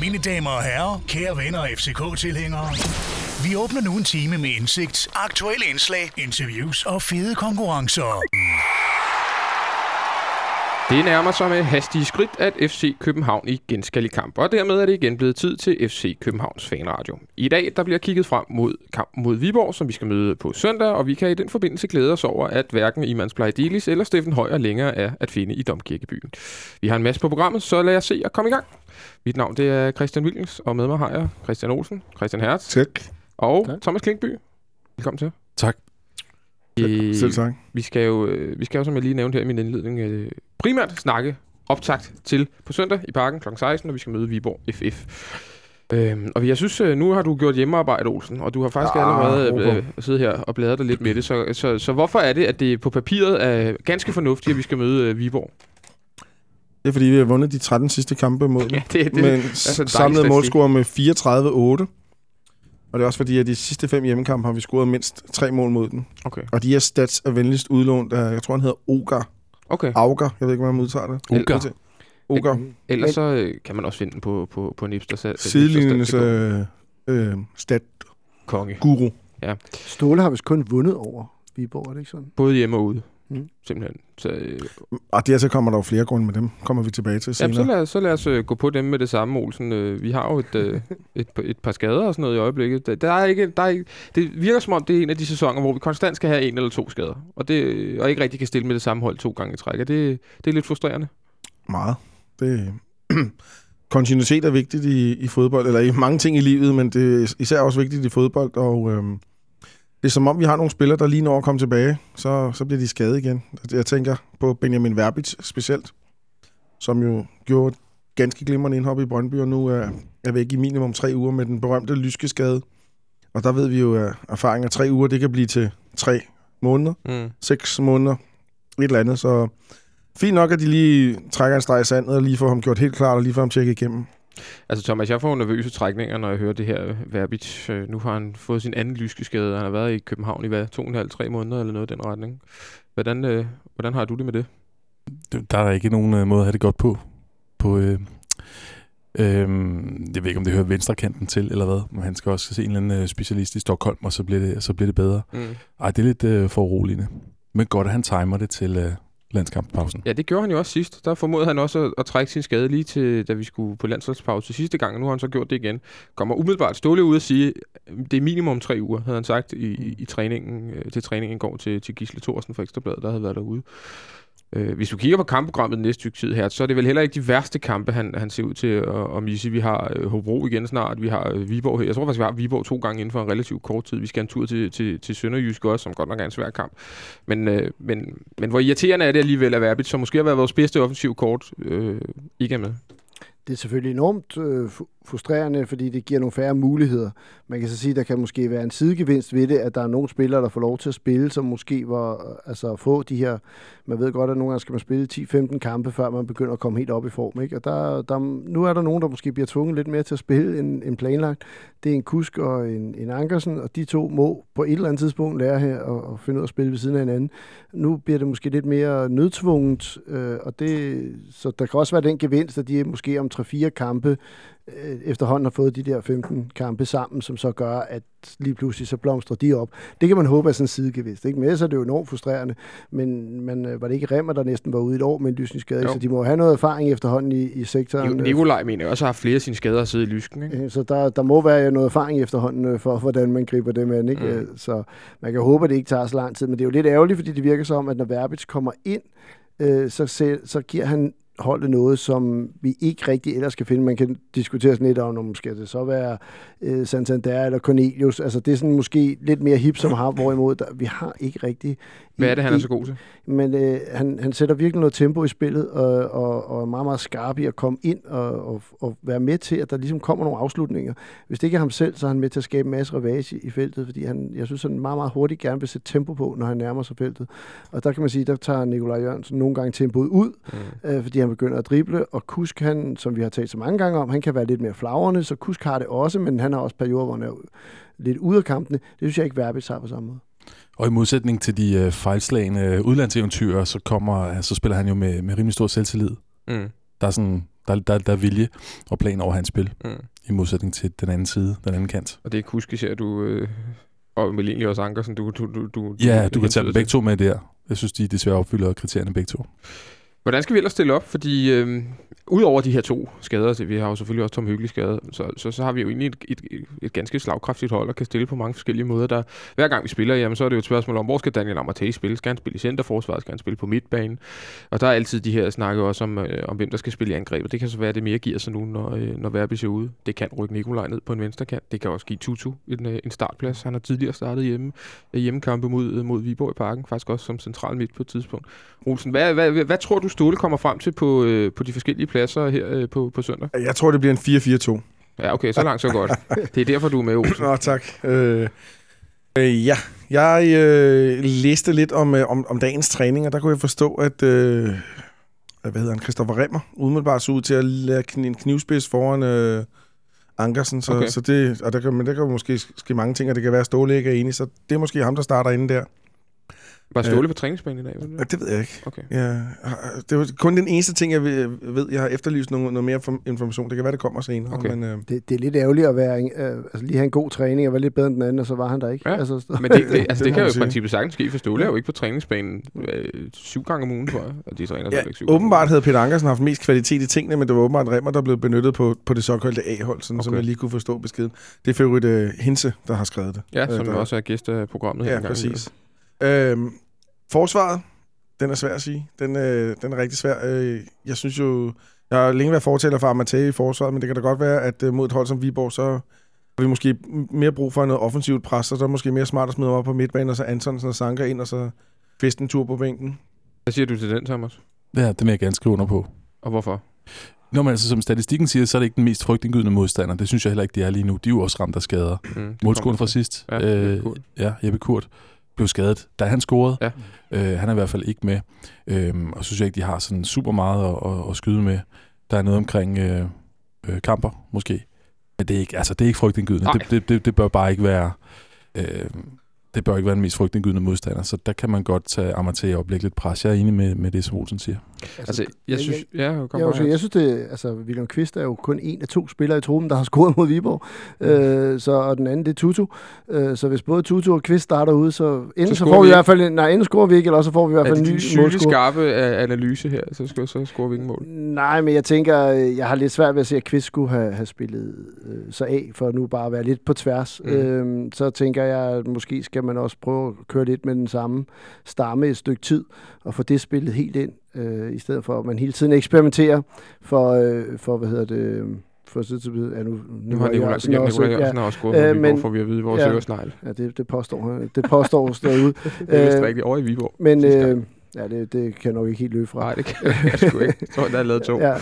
Mine damer og herrer, kære venner og FCK-tilhængere. Vi åbner nu en time med indsigt, aktuelle indslag, interviews og fede konkurrencer. Det nærmer sig med hastige skridt, at FC København igen skal i kamp, og dermed er det igen blevet tid til FC Københavns fanradio. I dag der bliver kigget frem mod kampen mod Viborg, som vi skal møde på søndag, og vi kan i den forbindelse glæde os over, at hverken Imans Plejdelis eller Steffen Højer længere er at finde i Domkirkebyen. Vi har en masse på programmet, så lad os se at komme i gang. Mit navn det er Christian Wilkens, og med mig har jeg Christian Olsen, Christian Hertz Tak. og Tak. Thomas Klinkby. Velkommen til. Tak. Øh, Selv tak. vi skal jo, øh, vi skal jo som jeg lige nævnte her i min indledning, øh, primært snakke optakt til på søndag i parken kl. 16, når vi skal møde Viborg FF. Øhm, og jeg synes, nu har du gjort hjemmearbejde, Olsen, og du har faktisk Ah, allerede okay. øh, siddet her og bladret dig lidt med det. Så, så, så hvorfor er det, at det på papiret er ganske fornuftigt, at vi skal møde øh, Viborg? Det er fordi, vi har vundet de 13 sidste kampe mod dem. Ja, det, det, med en altså samlet målscore med 34-8. Og det er også fordi, at de sidste fem hjemmekampe har vi scoret mindst tre mål mod den. Okay. Og de her stats er venligst udlånt af, jeg tror han hedder Ogar. okay. Auger, jeg ved ikke, hvordan man udtaler det. Ugar. Ogar. Ellers så øh, kan man også finde den på, på, på Nipster. Sidelinjens øh, øh, stat konge. guru. Ståle har vist kun vundet over Viborg, er det ikke sådan? Både hjemme og ude. Mm. Simpelthen. Så, øh, Og dertil kommer der jo flere grunde med dem. Kommer vi tilbage til Jamen, senere. så lad, så lad os øh, gå på dem med det samme, Olsen. Øh, vi har jo et, øh, et, par- et par skader og sådan noget i øjeblikket. Der, der er ikke, der er ikke, det virker som om, det er en af de sæsoner, hvor vi konstant skal have en eller to skader. Og, det, og ikke rigtig kan stille med det samme hold to gange i træk. Og det, det er lidt frustrerende. Meget. Det, kontinuitet er vigtigt i, i fodbold, eller i mange ting i livet, men det er især også vigtigt i fodbold, og øhm, det er som om, vi har nogle spillere, der lige når at komme tilbage, så, så bliver de skadet igen. Jeg tænker på Benjamin Verbitz specielt, som jo gjorde et ganske glimrende indhop i Brøndby, og nu er, er væk i minimum tre uger med den berømte lyske skade. Og der ved vi jo, at erfaring af tre uger, det kan blive til tre måneder Mm. seks måneder, et eller andet, så fint nok, at de lige trækker en streg i sandet, og lige får ham gjort helt klart, og lige får ham tjekket igennem. Altså Thomas, jeg får nervøse trækninger, når jeg hører det her Verbit. Øh, nu har han fået sin anden lyske skade. Han har været i København i hvad? To og en halv, tre måneder eller noget i den retning. Hvordan, øh, hvordan har du det med det? Der er der ikke nogen øh, måde at have det godt på. på øh, øh, jeg ved ikke, om det hører venstrekanten til, eller hvad, men han skal også se en eller anden øh, specialist i Stockholm, og så bliver det, så bliver det bedre. Mm. Ej, det er lidt øh, foruroligende. Men godt, at han timer det til øh, landskamppausen. Ja, det gjorde han jo også sidst. Der formodede han også at, at trække sin skade lige til, da vi skulle på landsholdspause sidste gang, og nu har han så gjort det igen. Kommer umiddelbart ståle ud og sige, det er minimum tre uger, havde han sagt i, i, i træningen, øh, til træningen i går til, til Gisle Thorsen fra Ekstrabladet, der havde været derude. Øh, hvis du kigger på kampprogrammet den næste stykke tid her, så er det vel heller ikke de værste kampe, han, han ser ud til at, at misse. Vi har øh, Hobro igen snart, vi har øh, Viborg her. Jeg tror faktisk, vi har Viborg to gange inden for en relativt kort tid. Vi skal en tur til, til, til Sønderjysk også, som godt nok er en svær kamp. Men, øh, men, men hvor irriterende er det alligevel at Verbit, som måske har været vores bedste offensiv kort, øh, ikke er med. Det er selvfølgelig enormt øh, frustrerende, fordi det giver nogle færre muligheder. Man kan så sige, at der kan måske være en sidegevinst ved det, at der er nogle spillere, der får lov til at spille, som måske var, øh, altså få de her, man ved godt, at nogle gange skal man spille 10-15 kampe, før man begynder at komme helt op i form. Ikke? Og der, der, nu er der nogen, der måske bliver tvunget lidt mere til at spille end, end planlagt. Det er en Kusk og en, en Ankersen, og de to må på et eller andet tidspunkt lære her og, og finde ud af at spille ved siden af hinanden. Nu bliver det måske lidt mere nødtvunget, øh, og det, så der kan også være den gevinst, at de måske om 3-4 kampe øh, efterhånden har fået de der 15 kampe sammen, som så gør, at lige pludselig så blomstrer de op. Det kan man håbe er sådan en sidegevinst. Ikke? Men ellers er det jo enormt frustrerende. Men man, øh, var det ikke Remmer, der næsten var ude i et år med en lysningsskade? Så de må have noget erfaring efterhånden i, i sektoren. Jo, øh, Nikolaj mener også har flere af sine skader at sidde i lysken. Ikke? Øh, Så der, der må være noget erfaring efterhånden for, hvordan man griber dem an. Ikke? Mm. Mm. Så man kan håbe, at det ikke tager så lang tid. Men det er jo lidt ærgerligt, fordi det virker som, at når Verbitz kommer ind, øh, så, se, så giver han holdet noget, som vi ikke rigtig ellers kan finde. Man kan diskutere sådan lidt om, om skal det så være øh, Santander eller Cornelius. Altså det er sådan måske lidt mere hip som ham, hvorimod der, vi har ikke rigtig... Hvad er det, han er så god til? men øh, han, han sætter virkelig noget tempo i spillet, og, og, og er meget, meget skarp i at komme ind og, og, og være med til, at der ligesom kommer nogle afslutninger. Hvis det ikke er ham selv, så er han med til at skabe en masse revage i feltet, fordi han, jeg synes, han meget, meget hurtigt gerne vil sætte tempo på, når han nærmer sig feltet. Og der kan man sige, der tager Nikolaj Jørgensen nogle gange tempoet ud, Mm. øh, fordi han begynder at drible, og Kusk, han, som vi har talt så mange gange om, han kan være lidt mere flagrende, så Kusk har det også, men han har også perioder, hvor han er lidt ude af kampene. Det synes jeg ikke, Verbitz har på samme måde. Og i modsætning til de øh, fejlslagende udlandseventyr, så, kommer, så spiller han jo med, med rimelig stor selvtillid. Mm. Der er sådan Der, der, der er vilje og plan over hans spil, Mm. i modsætning til den anden side, den anden kant. Og det er Kuski, ser du... Øh, og egentlig også Ankersen, du, du, du, du Ja, du kan tage dem begge to med der. Jeg synes, de desværre opfylder kriterierne begge to. Hvordan skal vi ellers stille op? Fordi øh, udover de her to skader, så vi har jo selvfølgelig også Tom Hyggelig skadet, så, så, så har vi jo egentlig et, et, et, ganske slagkraftigt hold, og kan stille på mange forskellige måder. Der, hver gang vi spiller, jamen, så er det jo et spørgsmål om, hvor skal Daniel Amartey spille? Skal han spille i centerforsvaret? Skal han spille på midtbanen? Og der er altid de her snakke også om, øh, om hvem der skal spille i angrebet. Det kan så være, at det mere giver sig nu, når, øh, når Verbi ser ude. Det kan rykke Nikolaj ned på en venstre kant. Det kan også give Tutu en, øh, en startplads. Han har tidligere startet hjemme, øh, hjemmekampe mod, øh, mod Viborg i parken, faktisk også som central midt på et tidspunkt. Olsen, hvad, hvad, hvad, hvad tror du, Ståle kommer frem til på, øh, på de forskellige pladser her øh, på, på søndag? Jeg tror, det bliver en 4-4-2. Ja, okay, så langt, så godt. Det er derfor, du er med, Olsen. Nå, tak. Øh, øh, ja, jeg øh, læste lidt om, øh, om, om dagens træning, og der kunne jeg forstå, at øh, hvad hedder han, Christoffer Remmer umiddelbart så ud til at lade en knivspids foran øh, Ankersen. Så, okay. så det, og der kan, men der kan måske ske mange ting, og det kan være, at Ståle ikke er enig, så det er måske ham, der starter inde der. Var Ståle på træningsbanen i dag? Ved det? det ved jeg ikke. Okay. Ja, det var kun den eneste ting, jeg ved. Jeg har efterlyst noget, noget mere form- information. Det kan være, det kommer senere. Okay. Men, øh, Det, det er lidt ærgerligt at være, øh, altså lige have en god træning og være lidt bedre end den anden, og så var han der ikke. Ja. Altså, så- Men det, det, altså, Det det, kan jo i princippet sagtens ske, for Ståle er jo ikke på træningsbanen øh, syv gange om ugen, tror jeg. Og de træner Ja, ja, ikke syv åbenbart havde Peter Ankersen haft mest kvalitet i tingene, men det var åbenbart Remmer, der blev benyttet på, på det såkaldte A-hold, sådan, okay. som jeg lige kunne forstå beskeden. Det er for øvrigt uh, Hinse, der har skrevet det. Ja, som Øh, der- også er gæst af programmet her Ja, en gang præcis. Øhm, forsvaret, den er svær at sige. Den, øh, den er rigtig svær. Øh, jeg synes jo, jeg har længe været fortaler for Amatei i forsvaret, men det kan da godt være, at øh, mod et hold som Viborg, så har vi måske mere brug for noget offensivt pres, så der er måske mere smart at smide op på midtbanen, og så Antonsen og Sanka ind, og så en tur på bænken. Hvad siger du til den, Thomas? Ja, det vil jeg gerne skrive under på. Og hvorfor? Når man altså, som statistikken siger, så er det ikke den mest frygtindgydende modstander. Det synes jeg heller ikke, de er lige nu. De er jo også ramt af skader. Mm, kommer fra sidst. Ja, Jeppe Kurt. ja, Jeppe Kurt blev skadet, da han scorede. Ja. Øh, han er i hvert fald ikke med. Øhm, og så synes jeg ikke, de har sådan super meget at, at, at skyde med. Der er noget omkring øh, øh, kamper, måske. Men det er ikke, altså, det er ikke frygtindgydende. Det, det, det, det, bør bare ikke være... Øh, det bør ikke være den mest frygtindgydende modstander, så der kan man godt tage Amartey op og lægge lidt pres. Jeg er enig med, med det, som Olsen siger. Altså, jeg synes... Ja, kom Jeg, jeg, jeg synes, det, altså, William Kvist er jo kun en af to spillere i truppen, der har scoret mod Viborg. Øh, så, og den anden, det er Tutu. Øh, så hvis både Tutu og Kvist starter ud, så enten Så så, får vi vi i hvert fald... Nej, enten scorer vi ikke, eller så får vi i hvert Er fald det en ny målscore. skarpe øh, analyse her, så, skal, så scorer vi ikke mål? Nej, men jeg tænker, øh, jeg har lidt svært ved at se, at Kvist skulle have, have spillet øh, sig af, for nu bare at være lidt på tværs. Mm. Mm. Øhm, så tænker jeg, at måske skal man også prøve at køre lidt med den samme stamme et stykke tid, og få det spillet helt ind, øh, i stedet for at man hele tiden eksperimenterer for, øh, for hvad hedder det, for så til ja, nu, Nu har Nikolaj, Jørgensen ja, Nikolaj ja, Jørgensen har også scoret, Øh, øh, men, får vi at vide vores ja. ja. øresnegl. ja, det, det påstår han. Det påstår derude. Det er vist Øh, rigtigt over i Viborg. Men øh, ja, det, det kan jeg nok ikke helt løbe fra. Nej, det kan jeg sgu ikke. Jeg tror, der er lavet to. Ja,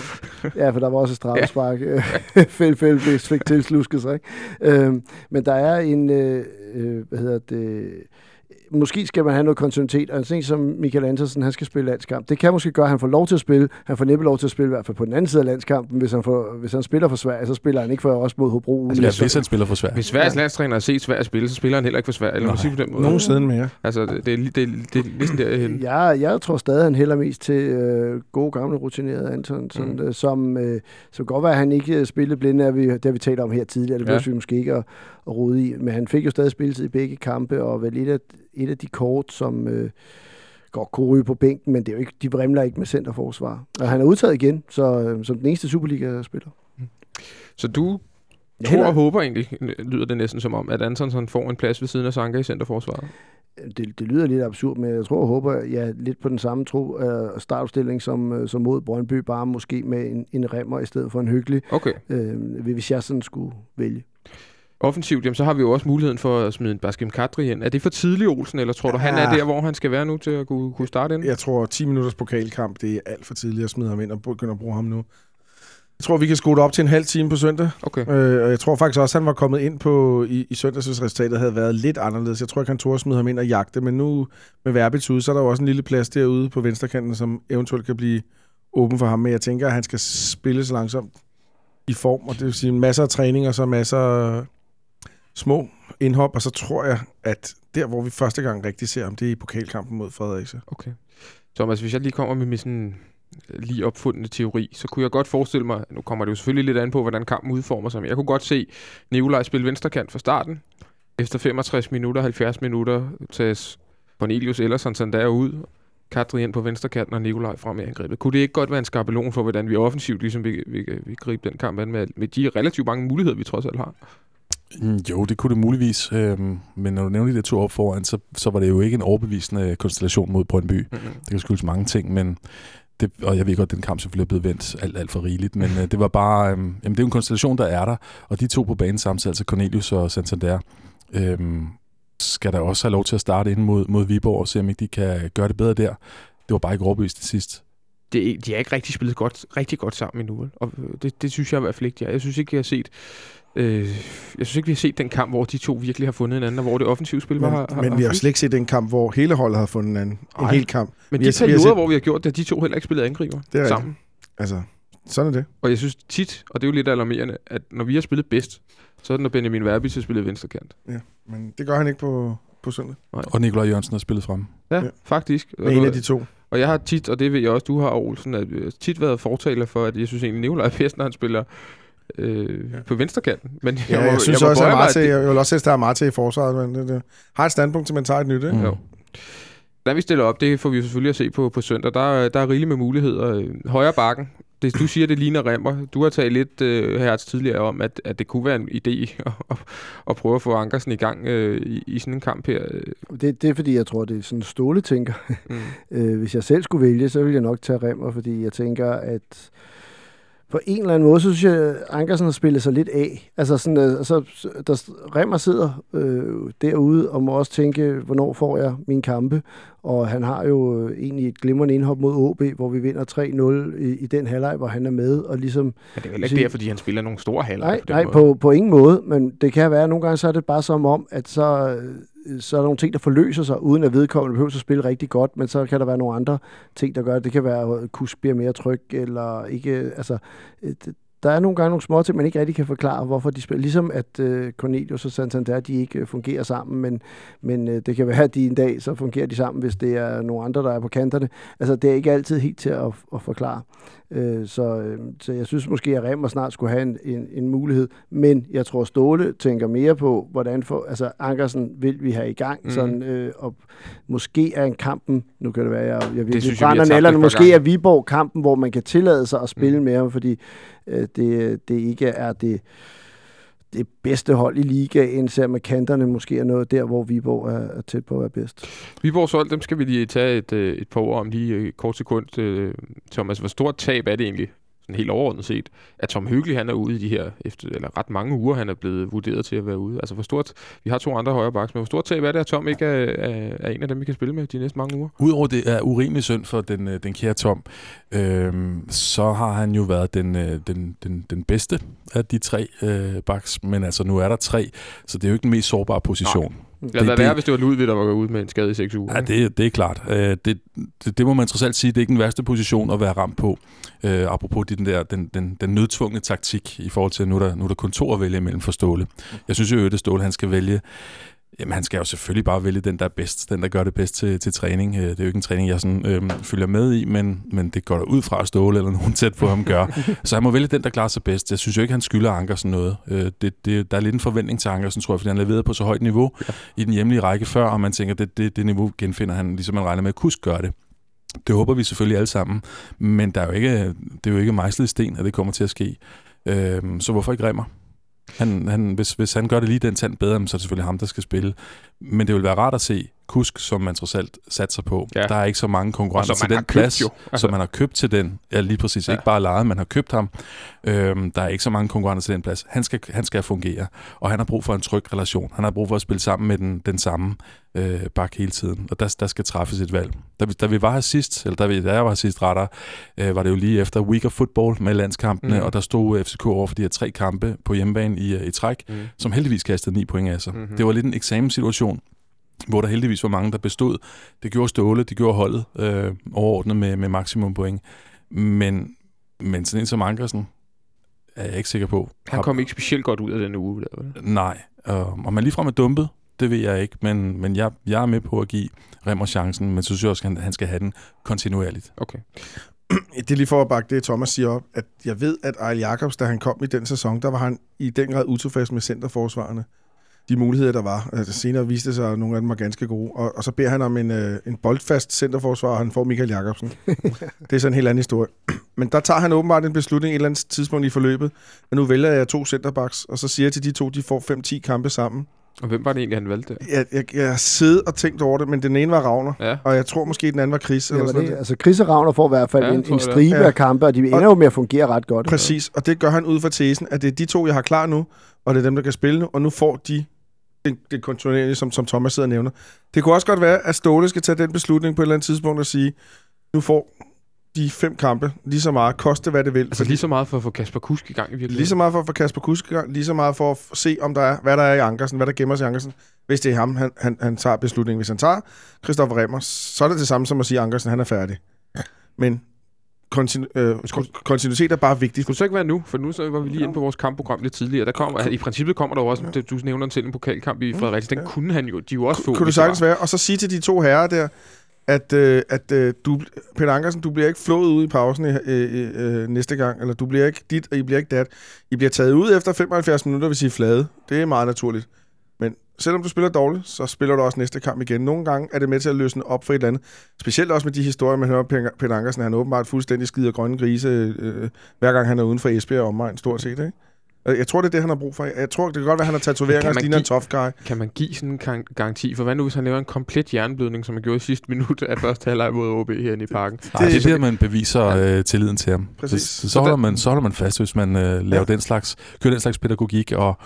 ja, for der var også straffespark. Ja. Fæld, fæld, fik tilslusket sig. Ikke? Øhm, men der er en, øh, øh, hvad hedder det, måske skal man have noget kontinuitet, og en ting som Michael Andersen, han skal spille landskamp. Det kan måske gøre, at han får lov til at spille. Han får næppe lov til at spille, i hvert fald på den anden side af landskampen. Hvis han, får, hvis han spiller for Sverige, så spiller han ikke for os mod Hobro. Altså, Ja, hvis- han spiller for svært. Hvis Sveriges landstræner har set Sverige spille, så spiller han heller ikke for Sverige. Eller sige på den måde. Nogensinde mere. Altså, det, det, er, det, er, det er ligesom derhen. Jeg, jeg tror stadig, han hælder mest til øh, gode, gamle, rutinerede Anton, sådan, Mm. øh, som, øh, som godt være, at han ikke øh, spillede blinde, er vi, det har vi talt om her tidligere, det Ja. behøver vi måske ikke at, at rode i, men han fik jo stadig spilletid i begge kampe, og vel et af, et af de kort, som øh, godt kunne ryge på bænken, men det er jo ikke, de vrimler ikke med centerforsvar. Og han er udtaget igen, så øh, som den eneste Superliga-spiller. Så du Jeg tror og hælder- håber egentlig, lyder det næsten som om, at Antonsson får en plads ved siden af Sanka i centerforsvaret. det, det lyder lidt absurd, men jeg tror og håber, ja, lidt på den samme tro, uh, startopstilling som, uh, som mod Brøndby, bare måske med en, en remmer i stedet for en hyggelig, Okay. uh, hvis jeg sådan skulle vælge. Offensivt, jamen, så har vi jo også muligheden for at smide en Baskim Kadri ind. Er det for tidlig, Olsen, eller tror du, han er Ja. der, hvor han skal være nu til at kunne, kunne starte ind? Jeg tror, 10 minutters pokalkamp, det er alt for tidligt at smide ham ind og begynde at bruge ham nu. Jeg tror, vi kan skrue det op til en halv time på søndag. Okay. Øh, og jeg tror faktisk også, at han var kommet ind på i, i søndags, hvis resultatet havde været lidt anderledes. Jeg tror ikke, han tog at smide ham ind og jagte, men nu med Verbits ude, så er der jo også en lille plads derude på venstrekanten, som eventuelt kan blive åben for ham. Men jeg tænker, at han skal spille så langsomt i form, og det vil sige masser af træning og så masser af små indhop, og så tror jeg, at der, hvor vi første gang rigtig ser ham, det er i pokalkampen mod Fredericia. Okay. Thomas, hvis jeg lige kommer med min sådan øh, lige opfundne teori, så kunne jeg godt forestille mig, nu kommer det jo selvfølgelig lidt an på, hvordan kampen udformer sig, men jeg kunne godt se Nikolaj spille venstrekant fra starten. Efter 65 minutter, 70 minutter, tages Cornelius eller Santander ud, Kadri ind på venstrekanten og Nikolaj frem i angrebet. Kunne det ikke godt være en skabelon for, hvordan vi offensivt ligesom vi, vi, vi gribe den kamp an med, med de relativt mange muligheder, vi trods alt har? Mm, Jo, det kunne det muligvis. Øhm, men når du nævner de der to op foran, så, så var det jo ikke en overbevisende konstellation mod Brøndby. Mm-hmm. Det kan skyldes mange ting, men det, og jeg ved godt, at den kamp selvfølgelig er blevet vendt alt, alt for rigeligt, men øh, det var bare, øhm, jamen det er jo en konstellation, der er der, og de to på banen samtidig, altså Cornelius og Santander, øhm, skal der også have lov til at starte ind mod, mod Viborg og se, om ikke de kan gøre det bedre der. Det var bare ikke overbevist til sidst. Det, de har ikke rigtig spillet godt, rigtig godt sammen endnu. vel? Og øh, det, det synes jeg i hvert fald ikke, de. Jeg synes ikke, jeg har set... Øh, jeg synes ikke, vi har set den kamp, hvor de to virkelig har fundet hinanden, og hvor det offensive spil Men, har, har, men vi har slet ikke set den kamp, hvor hele holdet har fundet en anden. En Ej. hel kamp. Men vi de har- vi har perioder, set- hvor vi har gjort det, de to heller ikke spillet angriber Det er sammen. Altså, sådan er det. Og jeg synes tit, og det er jo lidt alarmerende, at når vi har spillet bedst, så er det, når Benjamin Verbi har spillet venstrekant. Men det gør han ikke på, på søndag. Og Nikolaj Jørgensen har spillet frem. Ja, Ja. ja. faktisk. Med en af de to. Og jeg har tit, og det ved jeg også, du har, Olsen, at jeg har tit været fortaler for, at jeg synes egentlig, Nikolaj er når han spiller øh, ja. på venstrekanten. Men Ja, jeg, må- synes må også, at Marte, det- jeg vil også der er Marte i forsvaret, men det, det, har et standpunkt til, man tager et nyt, ikke? Mm. Jo. Hvordan vi stiller op, det får vi selvfølgelig at se på, på søndag. Der, er- der er rigeligt med muligheder. Højre bakken, det, du siger, det ligner Remmer. Du har talt lidt øh, her tidligere om, at, at det kunne være en idé at, at, at prøve at få Ankersen i gang øh, i, i sådan en kamp her. Det, det er fordi, jeg tror, det er sådan en Ståle tænker. Mm. Øh, hvis jeg selv skulle vælge, så ville jeg nok tage Remmer, fordi jeg tænker, at på en eller anden måde, så synes jeg, at Ankersen har spillet sig lidt af. Altså sådan, altså, der, Remmer sidder øh, derude og må også tænke, hvornår får jeg mine kampe? Og han har jo øh, egentlig et glimrende indhop mod OB, hvor vi vinder 3-0 i, i den halvleg, hvor han er med, og ligesom Men det er vel ikke Sige- der, fordi han spiller nogle store haller. Nej, nej på, på ingen måde, men det kan være, at nogle gange så er det bare som om, at så, øh, så er der nogle ting, der forløser sig, uden at vedkommende behøver at spille rigtig godt, men så kan der være nogle andre ting, der gør det. Det kan være, at Kusk bliver mere tryg, eller ikke, altså, øh, det- der er nogle gange nogle små ting, man ikke rigtig kan forklare, hvorfor de spiller. Ligesom at øh, Cornelius og Santander, de ikke øh, fungerer sammen, men, men øh, det kan være, at de en dag, så fungerer de sammen, hvis det er nogle andre, der er på kanterne. Altså, det er ikke altid helt til at, at forklare. Øh, så, øh, så jeg synes måske, at Remmer snart skulle have en, en, en mulighed. Men jeg tror, Ståle tænker mere på, hvordan for, altså Ankersen vil vi have i gang. Mm. Sådan, øh, og måske er en kampen, nu kan det være, jeg, jeg virkelig synes jeg, vi har brænder nallerne, et par måske er Viborg kampen, hvor man kan tillade sig at spille Mm. med ham, fordi øh, det, det ikke er det, det bedste hold i ligaen, selvom at kanterne måske er noget der, hvor Viborg er, er tæt på at være bedst. Viborgs hold, dem skal vi lige tage et, øh, et par ord om lige et kort sekund. Øh, Thomas, hvor stort tab er det egentlig, sådan helt overordnet set, at Tom Hyggelig han er ude i de her, efter, eller ret mange uger, han er blevet vurderet til at være ude. Altså hvor stort, vi har to andre højre baks, men hvor stort tab er det, at Tom ikke er, er, er en af dem, vi kan spille med de næste mange uger? Udover det er urimelig synd for den, øh, den kære Tom, øhm, så har han jo været den, øh, den, den, den bedste af de tre øh, baks, men altså nu er der tre, så det er jo ikke den mest sårbare position. Ja, Det- det- er, hvis det var Ludvig, der var gået ud med en skade i seks uger. Ja, det, det er klart. Øh, det, det, det må man trods alt sige, det er ikke den værste position at være ramt på. Øh, apropos den der den, den, den nødtvungne taktik i forhold til, at nu er der, nu er der kun to at vælge imellem for Ståle. Jeg synes jo, at Ståle han skal vælge Jamen, han skal jo selvfølgelig bare vælge den, der er bedst. Den, der gør det bedst til, til træning. Øh, Det er jo ikke en træning, jeg sådan, øhm, følger med i, men, men det går der ud fra at Ståle eller nogen tæt på ham gør. Så han må vælge den, der klarer sig bedst. Jeg synes jo ikke, han skylder Ankersen noget. Øh, Det, det, der er lidt en forventning til Ankersen, tror jeg, fordi han leverede på så højt niveau ja. i den hjemlige række før, og man tænker, det, det, det niveau genfinder han, ligesom man regner med at Kusk gør det. Det håber vi selvfølgelig alle sammen, men der er jo ikke, det er jo ikke mejslet i sten, at det kommer til at ske. Øhm, så hvorfor ikke Remmer? Han, han, hvis, hvis han gør det lige den tand bedre, så er det selvfølgelig ham, der skal spille. Men det vil være rart at se Kusk, som man trods alt satser på. Ja. Der er ikke så mange konkurrenter til den plads, jo. altså. som man har købt til den. Ja, lige præcis. Ja. Ikke bare lejet, man har købt ham. Øhm, der er ikke så mange konkurrenter til den plads. Han skal, han skal fungere, og han har brug for en tryg relation. Han har brug for at spille sammen med den, den samme øh, bak hele tiden, og der, der skal træffes et valg. Da vi, da vi var her sidst, eller da, vi, da jeg var her sidst retter, øh, var det jo lige efter Week of Football med landskampene, mm. og der stod FCK over for de her tre kampe på hjemmebane i, øh, i træk, Mm. som heldigvis kastede ni point af sig. Mhm. Mm-hmm. Det var lidt en eksamenssituation, hvor der heldigvis var mange, der bestod. Det gjorde Ståle, det gjorde holdet øh, overordnet med, med maksimum point. Men, men sådan en som Ankersen, er jeg ikke sikker på. Han har- kom ikke specielt godt ud af den uge. Der, vel? Nej, øh, om man ligefrem er dumpet, det ved jeg ikke, men, men jeg, jeg er med på at give Remmer chancen, men så synes jeg også, at han, han skal have den kontinuerligt. Okay. det er lige for at bakke det, Thomas siger op, at jeg ved, at Ejl Jacobs, da han kom i den sæson, der var han i den grad utilfreds med centerforsvarerne. De muligheder, der var. Altså, senere viste det sig, at nogle af dem var ganske gode. Og, og så beder han om en, øh, en boldfast centerforsvar, og han får Michael Jacobsen. det er sådan en helt anden historie. Men der tager han åbenbart en beslutning et eller andet tidspunkt i forløbet. Men nu vælger jeg to centerbacks, og så siger jeg til de to, de får 5-10 kampe sammen. Og hvem var det egentlig, han valgte? Jeg, jeg, jeg har siddet og tænkt over det, men den ene var Ravner, Ja. og jeg tror måske, den anden var Chris. Ja, eller var sådan det, noget. altså Chris og Ravner får i hvert fald Ja, en, en stribe Ja. af kampe, og de ender jo med at fungere ret godt. Præcis, og det gør han ud fra tesen, at det er de to, jeg har klar nu, og det er dem, der kan spille nu, og nu får de det, det kontinuerlige, som, som Thomas sidder og nævner. Det kunne også godt være, at Ståle skal tage den beslutning på et eller andet tidspunkt og sige, nu får de fem kampe lige så meget, koste hvad det vil. Altså lige så meget for at få Kasper Kusk i gang i virkeligheden. Lige så meget for at få Kasper Kusk i gang, lige så meget for at se, om der er, hvad der er i Ankersen, hvad der gemmer sig i Ankersen. Hvis det er ham, han, han, han tager beslutningen. Hvis han tager Christoffer Remmer, så er det det samme som at sige, at Ankersen han er færdig. Men kontinu, øh, kon- kontinuitet er bare vigtigt. Skulle det så ikke være nu? For nu så var vi lige inde på vores kampprogram lidt tidligere. Der kommer, I princippet kommer der jo også, det, du nævner selv en pokalkamp i Fredericia. Den kunne han jo, de jo også få. Kunne var. sagtens være. Og så sige til de to herrer der, at, øh, at øh, du, Peter Ankersen, du bliver ikke flået ud i pausen øh, øh, øh, næste gang, eller du bliver ikke dit, og I bliver ikke dat. I bliver taget ud efter 75 minutter, hvis I er flade. Det er meget naturligt. Selvom du spiller dårligt, så spiller du også næste kamp igen. Nogle gange er det med til at løsne op for et eller andet. Specielt også med de historier, man hører om Peter Ankersen. Han er åbenbart fuldstændig skider grønne grise, øh, hver gang han er uden for Esbjerg og omegn, stort set. Ikke? Og Jeg tror, det er det, han har brug for. Jeg tror, det kan godt være, at han har tatoveringer og ligner en tough guy. Kan man give sådan en garanti? For hvad nu, hvis han laver en komplet jernblødning, som han gjorde i sidste minut af første halvleg mod OB herinde i parken? Nej, det, det er der, man beviser øh, tilliden til ham. Præcis. Så, så, holder man, så holder man fast, hvis man øh, laver Ja. den slags, kører den slags pædagogik, og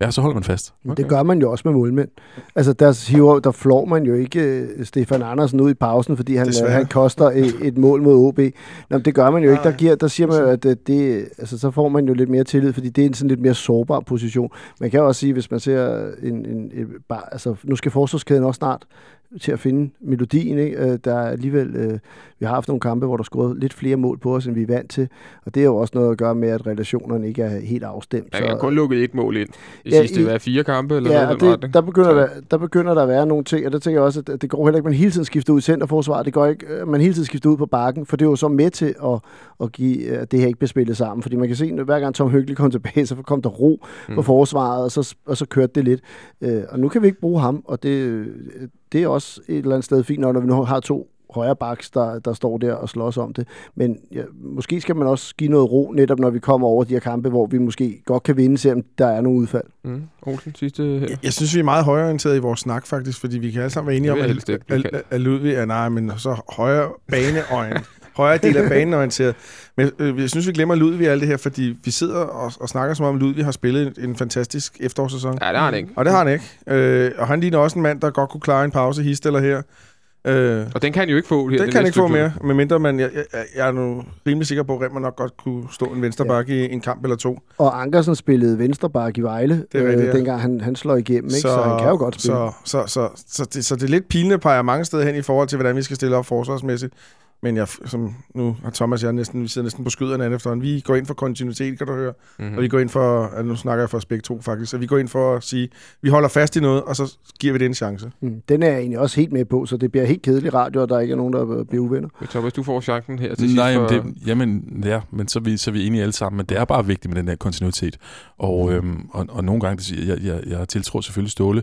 ja, så holder man fast. Men Okay. Det gør man jo også med målmænd. Altså, der, hiver, der flår man jo ikke øh, Stefan Andersen ud i pausen, fordi han, øh, Desværre. han koster et, et mål mod OB. Nå, men det gør man jo ikke. Der, giver, der siger man jo, at øh, det, altså, så får man jo lidt mere tillid, fordi det er en sådan lidt mere sårbar position. Man kan jo også sige, hvis man ser en, en, en bare, altså, nu skal forsvarskæden også snart til at finde melodien. Ikke? Øh, Der er alligevel, øh, vi har haft nogle kampe, hvor der er skruet lidt flere mål på os, end vi er vant til. Og det er jo også noget at gøre med, at relationerne ikke er helt afstemt. Ja, jeg har kun lukket et mål ind i Ja, sidste i- fire kampe, eller Ja, noget det, der, begynder der, der begynder der at være nogle ting, og der tænker jeg også, at det går heller ikke, at man hele tiden skifter ud i centerforsvaret. Det går ikke, at man hele tiden skifter ud på bakken, for det er jo så med til at, at give, at det her ikke bliver spillet sammen. Fordi man kan se, at hver gang Tom Høgli kom tilbage, så kom der ro mm. på forsvaret, og så, og så kørte det lidt. Øh, og nu kan vi ikke bruge ham, og det, det er også et eller andet sted fint, når vi nu har to højre backs, der, der står der og slås om det. Men ja, måske skal man også give noget ro, netop når vi kommer over de her kampe, hvor vi måske godt kan vinde, selvom der er nogle udfald. Mm. Olsen, sidste her. Jeg, jeg synes, vi er meget højorienteret i vores snak, faktisk, fordi vi kan alle sammen være enige om, at, at, at, at Ludvig er, nej, men så højere baneorienteret. højere del af banen orienteret. Men øh, jeg synes, vi glemmer Ludvig alt det her, fordi vi sidder og, og snakker som om, Ludvig har spillet en, en fantastisk efterårssæson. Ja, det har han ikke. Og det har han ikke. Øh, og han ligner også en mand, der godt kunne klare en pause hist eller her. Øh, Og den kan han jo ikke få her. den det kan han ikke få mere, medmindre man, jeg, jeg, jeg er nu rimelig sikker på, at Remmer nok godt kunne stå en venstre bakke i en kamp eller to. Og Ankersen spillede venstreback i Vejle, Det er rigtigt, ja. dengang han, han slår igennem, ikke? Så, så han kan jo godt spille. Så, så, så, så, det, så det er lidt pilende peger mange steder hen i forhold til, hvordan vi skal stille op forsvarsmæssigt. Men jeg, som nu har Thomas og jeg næsten, vi sidder næsten på skyderne af efterhånden. Vi går ind for kontinuitet, kan du høre. Mm. Mhm. Og vi går ind for, altså nu snakker jeg for os begge to faktisk, så vi går ind for at sige, vi holder fast i noget, og så giver vi det en chance. Mm, Den er jeg egentlig også helt med på, så det bliver helt kedelig radio, og der ikke er nogen, der bliver uvenner. Thomas, du får chancen her til sidst. Nej, for- jamen, det, jamen, ja, men så er, vi, så er vi enige alle sammen, men det er bare vigtigt med den der kontinuitet. Og, øhm, og, og nogle gange, det siger, jeg, jeg, jeg tiltror selvfølgelig Ståle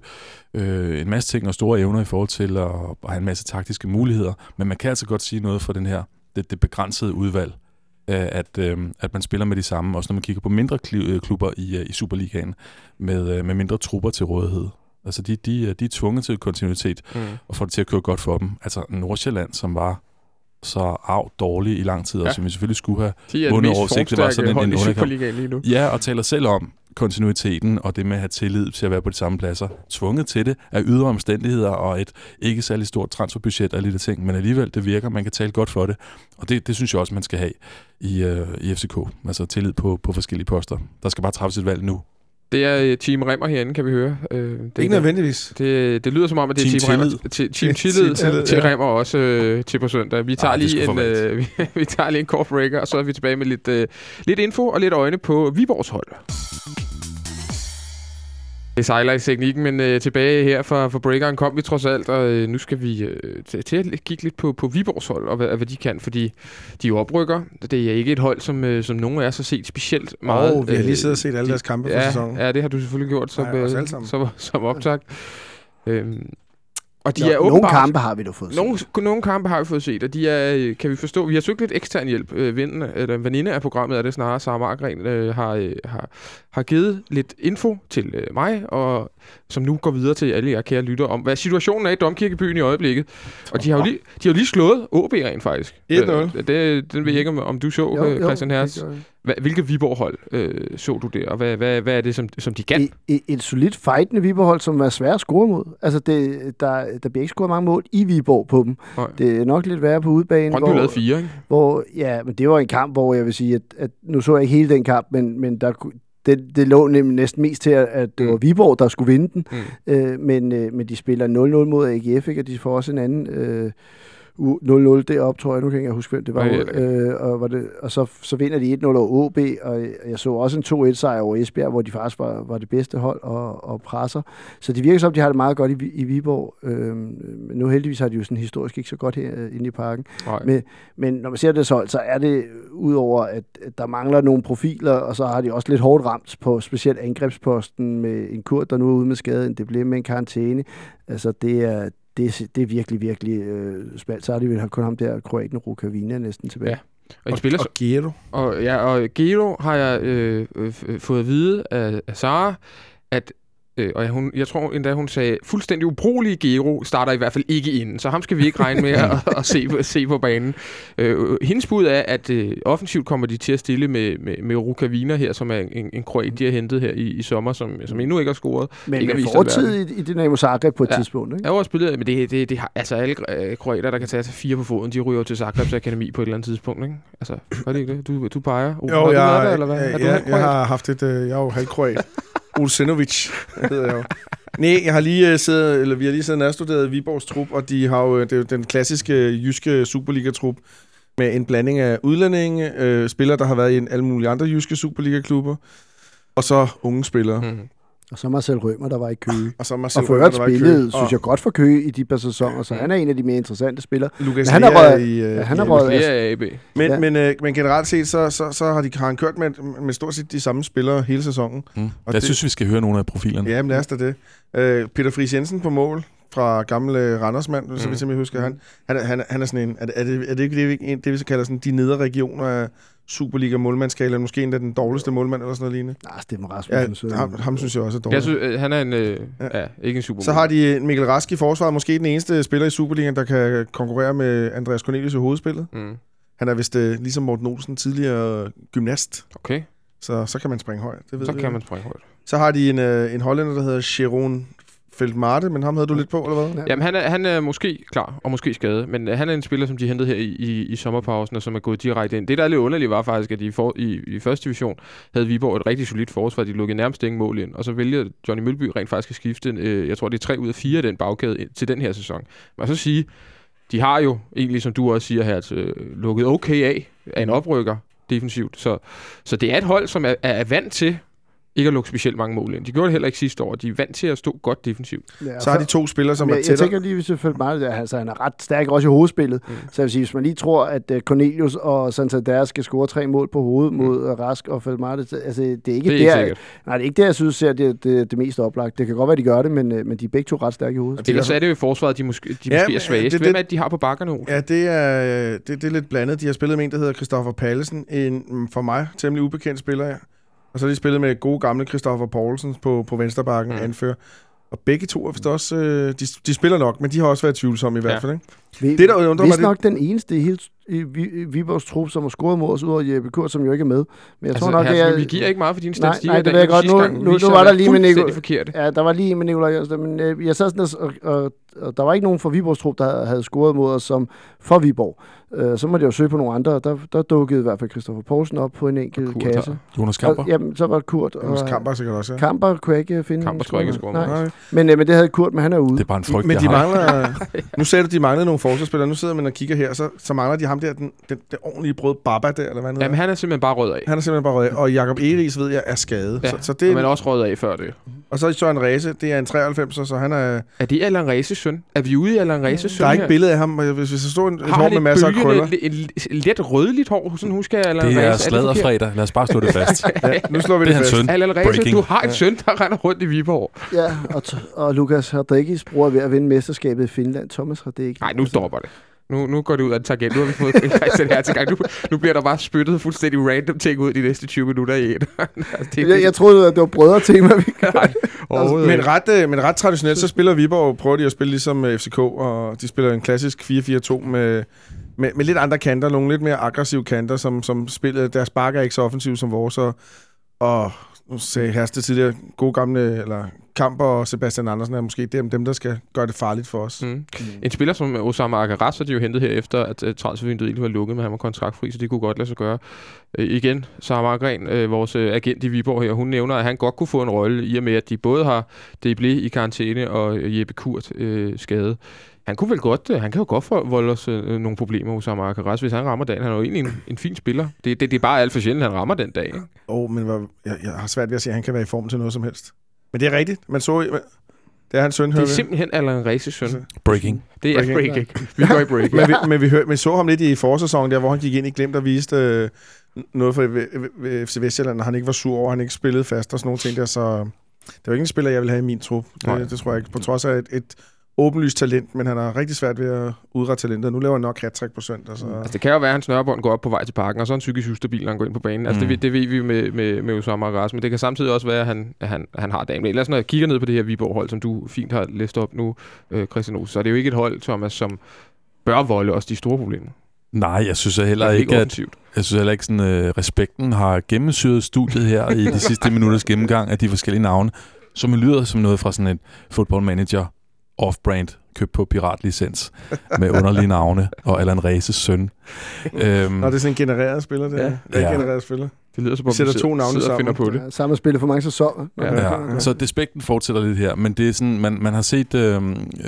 øh, en masse ting og store evner i forhold til at, at have en masse taktiske muligheder, men man kan altså godt sige noget for den her, det, det begrænsede udvalg, at, øh, at man spiller med de samme, også når man kigger på mindre øh, klubber i, øh, i Superligaen, med, øh, med mindre trupper til rådighed. Altså, de, de, de er tvunget til kontinuitet, Mm. og får det til at køre godt for dem. Altså, Nordsjælland, som var så af dårlig i lang tid, ja. Og som vi selvfølgelig skulle have De det vundet mest oversigt. Det var sådan en- en underkamp. Lige nu. Ja, og taler selv om kontinuiteten og det med at have tillid til at være på de samme pladser. Tvunget til det af ydre omstændigheder og et ikke særlig stort transferbudget og lille ting, men alligevel det virker, man kan tale godt for det. Og det, det synes jeg også, man skal have i, øh, i FCK. Altså tillid på, på forskellige poster. Der skal bare træffes et valg nu. Det er øh, Team Remmer herinde, kan vi høre. Øh, det, Ikke nødvendigvis. Det, det lyder som om, at det er Team Team, Remmer, team Team Tillid til. Remmer også øh, til på søndag. Vi tager, er lige en, øh, vi, vi tager lige en kort breaker, og så er vi tilbage med lidt, øh, lidt info og lidt øjne på Viborgs hold. Det sejler i teknikken, men øh, tilbage her fra, fra breakeren kom vi trods alt, og øh, nu skal vi øh, til, at kigge lidt på, på Viborgs hold, og hvad, hvad de kan, fordi de er jo oprykker. Det er ikke et hold, som, øh, som nogen af os har set specielt meget. Og vi har lige øh, siddet og set alle de- deres kampe for ja, sæsonen. Ja, det har du selvfølgelig gjort som, Nej, øh, som, som optagt. Øhm, og de Nå, er nogle åbenbart... kampe har vi da fået Nogle, set. nogle kampe har vi fået set, og de er, øh, kan vi forstå, vi har søgt lidt ekstern hjælp. Øh, Vinden, eller veninde af programmet er det snarere, Sara Margren, øh, har, øh, har, har givet lidt info til øh, mig, og som nu går videre til alle jer kære lytter om, hvad situationen er i Domkirkebyen i øjeblikket. Og de har jo lige, de har jo lige slået AB rent faktisk. 1-0. Øh, det, den ved jeg ikke, om, om du så, Jo, Christian Hertz. gør jeg. Hva, hvilke Viborg-hold øh, så du der, og hvad, hvad, hvad er det, som, som de kan? Et, et, et solidt fightende Viborg-hold, som var svært at score mod. Altså, det, der, der bliver ikke scoret mange mål i Viborg på dem. Nej. Det er nok lidt værre på udbanen. Brøndby lavede fire, ikke? hvor, ja, men det var en kamp, hvor jeg vil sige, at, at nu så jeg ikke hele den kamp, men, men der, det, det lå nemlig næsten mest til, at- det Mm. var Viborg, der skulle vinde den. Mm. Øh, men, øh, men de spiller 0-0 mod AGF, ikke? og de får også en anden øh, u- 0-0 deroppe, tror jeg. Nu kan jeg ikke huske, hvem det var. Nej, øh, og var det, og så, så vinder de 1-0 over OB, og jeg så også en 2-1-sejr over Esbjerg, hvor de faktisk var, var det bedste hold og, og presser. Så det virker som, de har det meget godt i, i Viborg. Øh, men nu heldigvis har de jo sådan historisk ikke så godt her øh, inde i parken. Nej. Men, men når man ser det så, så er det udover, at at der mangler nogle profiler, og så har de også lidt hårdt ramt på specielt angrebsposten med en kurt, der nu er ude med skade, det blev med en karantæne. Altså det er, det er, det er virkelig, virkelig øh, smalt. Så har de vel kun ham der, kroaten Rukavina næsten tilbage. Ja. Og de spiller Og Gero. Og, ja, og Gero har jeg øh, øh, fået at vide af, af Sara, at øh, og jeg, hun, jeg tror endda, hun sagde, fuldstændig ubrugelige Gero starter i hvert fald ikke inden, så ham skal vi ikke regne med at, at se, på, se på banen. Øh, hendes bud er, at øh, offensivt kommer de til at stille med, med, med Rukavina her, som er en, en kroat, de har hentet her i, i sommer, som, som endnu ikke har scoret. Men Ikke med fortid i, i Dynamo Zagreb på et Ja. tidspunkt. Ikke? Jeg har også spillet, men det, det, det har, altså alle øh, kroater, der kan tage sig fire på foden, de ryger til Zagrebs Akademi på et eller andet tidspunkt, ikke? Altså, gør det ikke det? Du, du peger. Oh, har Jo, jeg, der, eller hvad? jeg, er du jeg, har haft et... Øh, jeg er jo halvkroat. Olsenovic hedder jeg jo. Nej, jeg har lige uh, siddet, eller vi har lige siddet nærstuderet Viborgs trup, og de har jo, øh, det er jo den klassiske øh, jyske Superliga-trup med en blanding af udlændinge, øh, spillere, der har været i en, alle mulige andre jyske Superliga-klubber, og så unge spillere. Mm. Mm. Og så Marcel Rømer, der var i Køge. Og så Marcel Og for Rømer, der var i Køge. synes jeg, godt for Køge i de par sæsoner, så han er en af de mere interessante spillere. Lukas Men han er røget- i, øh, ja, han i er røget- er AB. Men, Ja. men, øh, men generelt set, så, så, så har, de, har han kørt med, med stort set de samme spillere hele sæsonen. Mm. Og Jeg det- synes, vi skal høre nogle af profilerne. Ja, men lad os da det. Øh, Peter Friis Jensen på mål fra gamle Randersmand, mm. så Mm. vidt jeg husker. Han, han, er- han, er- han er sådan en... Er, det- er, det, er det ikke det, vi, det, vi så kalder sådan de nedre regioner af Superliga målmandsskalaen? Måske endda den dårligste målmand eller sådan noget lignende. Nej, Ja, Rasmussen. så- ham, ham synes jeg også er dårlig. Jeg synes, øh, han er en, øh, Ja. ja. ikke en super. Så har de Mikkel Rask i forsvaret, måske den eneste spiller i Superligaen, der kan konkurrere med Andreas Cornelius i hovedspillet. Mm. Han er vist øh, ligesom Morten Olsen, tidligere gymnast, Okay, så så kan man springe højt. Det ved så vi. kan man springe højt. Så har de en, øh, en hollænder, der hedder Sharon Feldmarte, men ham havde du lidt på, eller hvad? Ja. Jamen, han er, han er måske klar, og måske skadet, men øh, han er en spiller, som de hentede her i, i, i sommerpausen, og som er gået direkte ind. Det, der er lidt underligt, var faktisk, at de for, i, i første division havde Viborg et rigtig solidt forsvar. De lukkede nærmest ingen mål ind, og så vælger Johnny Mølby rent faktisk at skifte, øh, jeg tror, det er tre ud af fire af den bagkæde ind, til den her sæson. Man så sige, de har jo egentlig, som du også siger her, at, øh, lukket okay af af en oprykker defensivt. Så, så det er et hold, som er, er vant til ikke at lukke specielt mange mål ind. De gjorde det heller ikke sidste år. De er vant til at stå godt defensivt. Ja, Så har de to spillere, som Jamen, er jeg, jeg tættere. tænker lige, hvis jeg følger meget, altså, han er ret stærk også i hovedspillet. Mm. Så jeg vil sige, hvis man lige tror, at uh, Cornelius og Santander skal score tre mål på hovedet mm. mod uh, Rask og Feldmarte, så- altså, det er ikke Det er der, ikke nej, det er ikke der, jeg synes, ser det, det, det mest oplagt. Det kan godt være, de gør det, men, uh, men de er begge to ret stærke i hovedet. det- Ellers er det jo i forsvaret, de, måske, de Ja, måske er svagest. det- Hvem det- er det, de har på bakkerne, Olsen? Ja, det er, det, det er lidt blandet. De har spillet med en, der hedder Christoffer Pallesen, en mm, for mig temmelig ubekendt spiller. Ja. Og så har de spillet med gode gamle Christoffer Poulsen på, på vensterbakken, Mm. anfører. Og begge to er vist også... Øh, de, de spiller nok, men de har også været tvivlsomme i hvert Ja. fald. Ikke? Vi, Det, der undrer mig, det, nok den eneste i hele i Vi- i Viborgs trup, som har scoret mod os, ud over Jeppe Kurt, som jo ikke er med. Men jeg Altså, tror nok, det Hersen, er... vi giver ikke meget for dine Nej, statistikker. nej, det der ved jeg godt. Nu- gang nu- nu var der lige med Nico- fuldstændig forkerte. Ja, der var lige med Nikolaj Jørgensen, men øh, jeg sad sådan og, og, og, der var ikke nogen fra Viborgs trup, der havde scoret mod os som for Viborg. Øh, så måtte jeg jo søge på nogle andre, og der, der dukkede i hvert fald Christoffer Poulsen op på en enkelt Kurt kasse. har- Jonas Kamper. Og, jamen, så var det Kurt. Og, Jonas Kamper sikkert også, ja. Kamper kunne jeg ikke finde. Kamper tror jeg ikke score Nej. Nej. Men, øh, men det havde Kurt, men han er ude. Det er bare en frygt, Men de mangler... nu sagde du, de manglede nogle forsvarsspillere. Nu sidder man og kigger her, så, så mangler de ham der, den, den, den ordentlige brød Baba der, eller hvad han. Jamen, han er simpelthen bare rød af. Han er simpelthen bare rød af. Og Jakob Eris, ved jeg, er skadet. Ja, Så, så Det... det, Men også rød af før det. Og så Søren Ræse, det er en 93, så han er... Er det Allan Ræses søn? Er vi ude i Allan Ræses søn Der er ikke her? billede af ham, men hvis, hvis der stod en, et Har hår han med et masser af krøller. bølgende, en, en let rødligt hår? Sådan husker jeg Allan Det er Ræse. sladder forkert? fredag. Lad os bare slå det fast. Ja, nu slår vi Det det, fast. søn. Allan Ræse, du har en søn, der render rundt i Viborg. Ja, og, t- og Lukas Radrikis bror er ved at vinde mesterskabet i Finland. Thomas Radrikis. Nej, nu stopper det. Nu, nu går det ud af en tangent. Nu har vi fået Christian her til gang. Nu, nu bliver der bare spyttet fuldstændig random ting ud de næste 20 minutter i et. altså, det, Jeg, jeg troede, at det var brødre tema, vi Nej, overhovedet Men ret, øh, men ret traditionelt, så spiller Viborg, prøver de at spille ligesom øh, FCK, og de spiller en klassisk 4-4-2 med, med, med lidt andre kanter, nogle lidt mere aggressive kanter, som, som spillet, deres spark er ikke så offensivt som vores, og, og nu sagde Herste tidligere, gode gamle, eller Kamper og Sebastian Andersen er måske dem, dem der skal gøre det farligt for os. Mm. Mm. En spiller som Osama Akaras har de jo hentet her efter, at uh, transfervinduet egentlig var lukket, men han var kontraktfri, så det kunne godt lade sig gøre. Uh, igen, Sara Margren, uh, øh, vores øh, agent i Viborg her, hun nævner, at han godt kunne få en rolle, i og med, at de både har Deble i karantæne og Jeppe Kurt uh, skade. Han kunne vel godt, uh, han kan jo godt volde os uh, nogle problemer hos Osama Akaras, hvis han rammer dagen. Han er jo egentlig en, en fin spiller. Det, det, det er bare alt for sjældent, han rammer den dag. Ikke? Oh, men hvor, jeg, jeg har svært ved at se, at han kan være i form til noget som helst. Men det er rigtigt. Man så, det er hans søn, Det er vi. simpelthen Allan Ræses søn. Breaking. Det er Breaking. breaking. Vi går i break. Men vi, men vi, hør, men så ham lidt i forsæsonen der, hvor han gik ind i glemt og viste øh, noget for FC Vestjylland, og han ikke var sur over, han ikke spillede fast og sådan nogle ting der, så det var ikke en spiller, jeg vil have i min trup. Det, det tror jeg ikke. På trods af et, et åbenlyst talent, men han har rigtig svært ved at udrette talentet. Nu laver han nok hat på søndag, så... Altså, det kan jo være, at hans snørebånd går op på vej til parken, og så er han psykisk ustabil, når han går ind på banen. Altså, Mm. det, ved- det ved vi med, med, med Osama Aras, men det kan samtidig også være, at han, at han, han har damen. Ellers når jeg kigger ned på det her Viborg-hold, som du fint har læst op nu, øh, Christian Ose, så er det jo ikke et hold, Thomas, som bør volde os de store problemer. Nej, jeg synes heller ikke, at. Jeg synes heller ikke, sådan, øh, respekten har gennemsyret studiet her i de sidste minutters gennemgang af de forskellige navne, som lyder som noget fra sådan et football manager off-brand købt på piratlicens med underlige navne og Allan Ræses søn. øhm, Nå, det er sådan en genereret spiller, det Ja. ja. Ja. genereret spiller. Det lyder som Vi om, sætter to navne og finder sammen. på det. Ja, samme spillet for mange sæsoner. Ja. Ja, så despekten fortsætter lidt her, men det er sådan, man, man har set øh,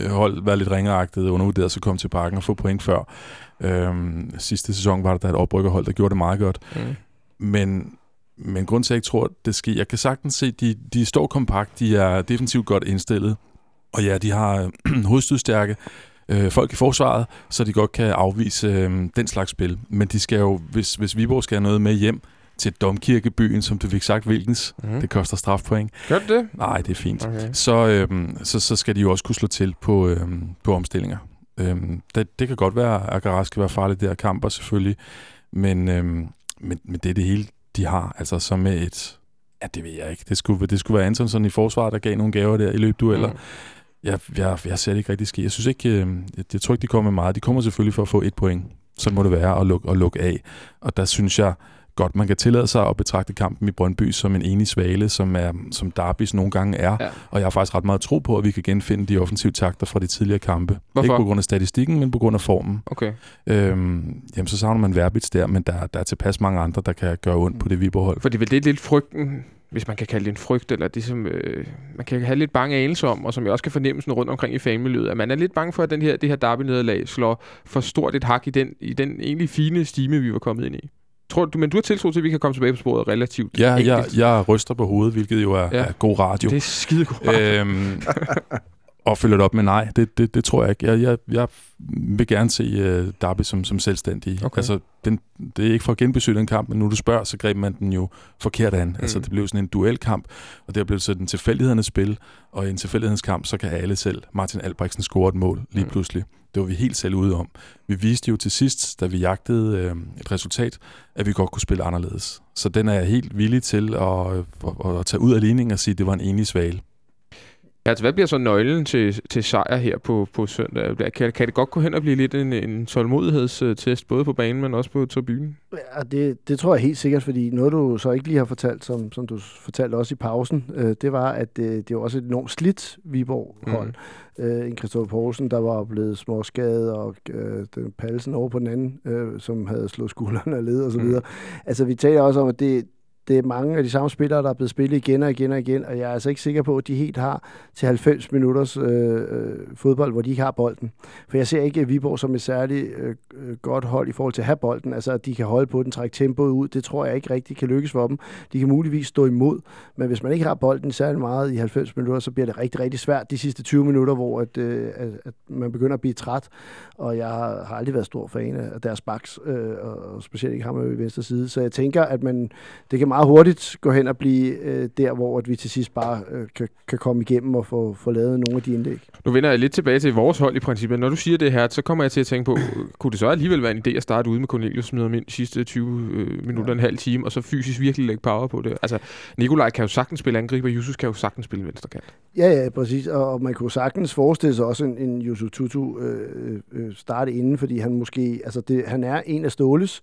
hold være lidt ringeagtet, undervurderet, så komme til parken og få point før. Øhm, sidste sæson var der, der et oprykkerhold, der gjorde det meget godt. Mm. Men, men grund til, at jeg ikke tror, at det sker, jeg kan sagtens se, de, de står kompakt, de er defensivt godt indstillet, og ja, de har øh, hovedstødstærke øh, folk i forsvaret, så de godt kan afvise øh, den slags spil. Men de skal jo, hvis, hvis Viborg skal have noget med hjem til Domkirkebyen, som du fik sagt, hvilkens, Mm. det koster strafpoint. Gør det? Nej, det er fint. Okay. Så, øhm, så, så skal de jo også kunne slå til på, øhm, på omstillinger. Øhm, det, det kan godt være, at Agaras skal være farligt der, kamper selvfølgelig, men, øhm, men, men det er det hele, de har. Altså så med et... Ja, det ved jeg ikke. Det skulle, det skulle være Antonsson i forsvaret, der gav nogle gaver der i løbdueller. Mm. Jeg, jeg, jeg ser det ikke rigtig ske. Jeg synes ikke, øh, jeg, jeg tror ikke, de kommer med meget. De kommer selvfølgelig for at få et point. Så må det være at lukke, at lukke af. Og der synes jeg godt, man kan tillade sig at betragte kampen i Brøndby som en enig svale, som, er, som Derbys nogle gange er. Ja. Og jeg har faktisk ret meget tro på, at vi kan genfinde de offensive takter fra de tidligere kampe. Hvorfor? Ikke på grund af statistikken, men på grund af formen. Okay. Øhm, jamen, så savner man Verbits der, men der, der er tilpas mange andre, der kan gøre ondt på det Viborg-hold. Fordi vel det er lidt frygten, hvis man kan kalde det en frygt, eller det som øh, man kan have lidt bange anelse om, og som jeg også kan fornemme sådan rundt omkring i fanmiljøet, at man er lidt bange for, at den her, det her derby-nederlag slår for stort et hak i den, i den egentlig fine stime, vi var kommet ind i. Tror du, men du har tiltro til, at vi kan komme tilbage på sporet relativt Ja, jeg, enkelt. jeg ryster på hovedet, hvilket jo er, Ja. er god radio. Det er skide godt. øhm, og følger det op med nej, det, det, det tror jeg ikke. Jeg, jeg, jeg vil gerne se uh, Derby som, som selvstændig. Okay. Altså, den, det er ikke for at genbesøge den kamp, men nu du spørger, så greb man den jo forkert an. Mm. Altså, det blev sådan en duelkamp, og det blevet sådan en tilfældighedernes spil, og i en tilfældighedskamp, så kan alle selv, Martin Albrechtsen, score et mål lige Mm. pludselig. Det var vi helt selv ude om. Vi viste jo til sidst, da vi jagtede øh, et resultat, at vi godt kunne spille anderledes. Så den er jeg helt villig til at, at, at tage ud af ligningen og sige, at det var en enig svale. Altså, hvad bliver så nøglen til, til sejr her på, på søndag? Kan, kan det godt gå hen og blive lidt en, en tålmodighedstest, både på banen, men også på tribunen? Ja, det, det tror jeg helt sikkert, fordi noget, du så ikke lige har fortalt, som, som du fortalte også i pausen, øh, det var, at det, det var også et enormt slidt Viborg-hold. Mm. Øh, en Christoffer Poulsen, der var blevet småskadet, og øh, den Palsen over på den anden, øh, som havde slået skuldrene af led og så Mm. videre. Altså, vi taler også om, at det, det er mange af de samme spillere, der er blevet spillet igen og igen og igen, og jeg er altså ikke sikker på, at de helt har til 90 minutters øh, øh, fodbold, hvor de ikke har bolden. For jeg ser ikke Viborg som et særligt øh, øh, godt hold i forhold til at have bolden, altså at de kan holde på den, trække tempoet ud, det tror jeg ikke rigtig kan lykkes for dem. De kan muligvis stå imod, men hvis man ikke har bolden særlig meget i 90 minutter, så bliver det rigtig, rigtig svært de sidste 20 minutter, hvor at, øh, at, at man begynder at blive træt, og jeg har, har aldrig været stor fan af deres baks, øh, og specielt ikke ham i venstre side, så jeg tænker, at man, det kan meget hurtigt gå hen og blive øh, der, hvor at vi til sidst bare øh, kan, kan komme igennem og få, få lavet nogle af de indlæg. Nu vender jeg lidt tilbage til vores hold i princippet. Når du siger det her, så kommer jeg til at tænke på, kunne det så alligevel være en idé at starte ude med Cornelius, ham ind sidste 20 øh, minutter, ja. en halv time, og så fysisk virkelig lægge power på det? Altså, Nikolaj kan jo sagtens spille angriber, Justus kan jo sagtens spille venstrekant. Ja, ja, præcis. Og, og man kunne sagtens forestille sig også en, en Yusu Tutu øh, øh, starte inden, fordi han måske, altså det, han er en af Ståles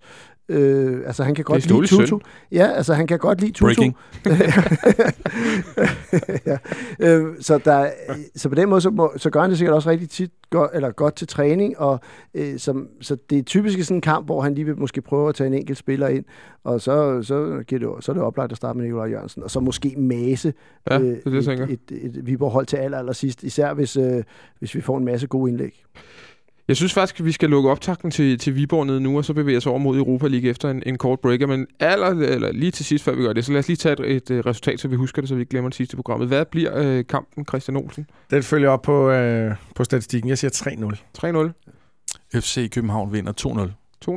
Øh, altså han kan godt lide Tutu. Søn. Ja, altså han kan godt lide Tutu. Breaking. ja. øh, så, der, så på den måde, så, må, så gør han det sikkert også rigtig tit godt, eller godt til træning, og øh, som, så det er typisk sådan en kamp, hvor han lige vil måske prøve at tage en enkelt spiller ind, og så, så, giver det, så er det oplagt at starte med Nikolaj Jørgensen, og så måske mase ja, øh, det, det, et, et, et, et Viborg hold til aller, aller sidst, især hvis, øh, hvis vi får en masse gode indlæg. Jeg synes faktisk, at vi skal lukke optakten til, til Viborg ned nu, og så bevæge os over mod Europa League efter en, en kort breaker. Men aller, eller lige til sidst, før vi gør det, så lad os lige tage et, et, et resultat, så vi husker det, så vi ikke glemmer det sidste programmet. Hvad bliver øh, kampen, Christian Olsen? Den følger op på, øh, på statistikken. Jeg siger 3-0. 3-0. FC København vinder 2-0. 2-0.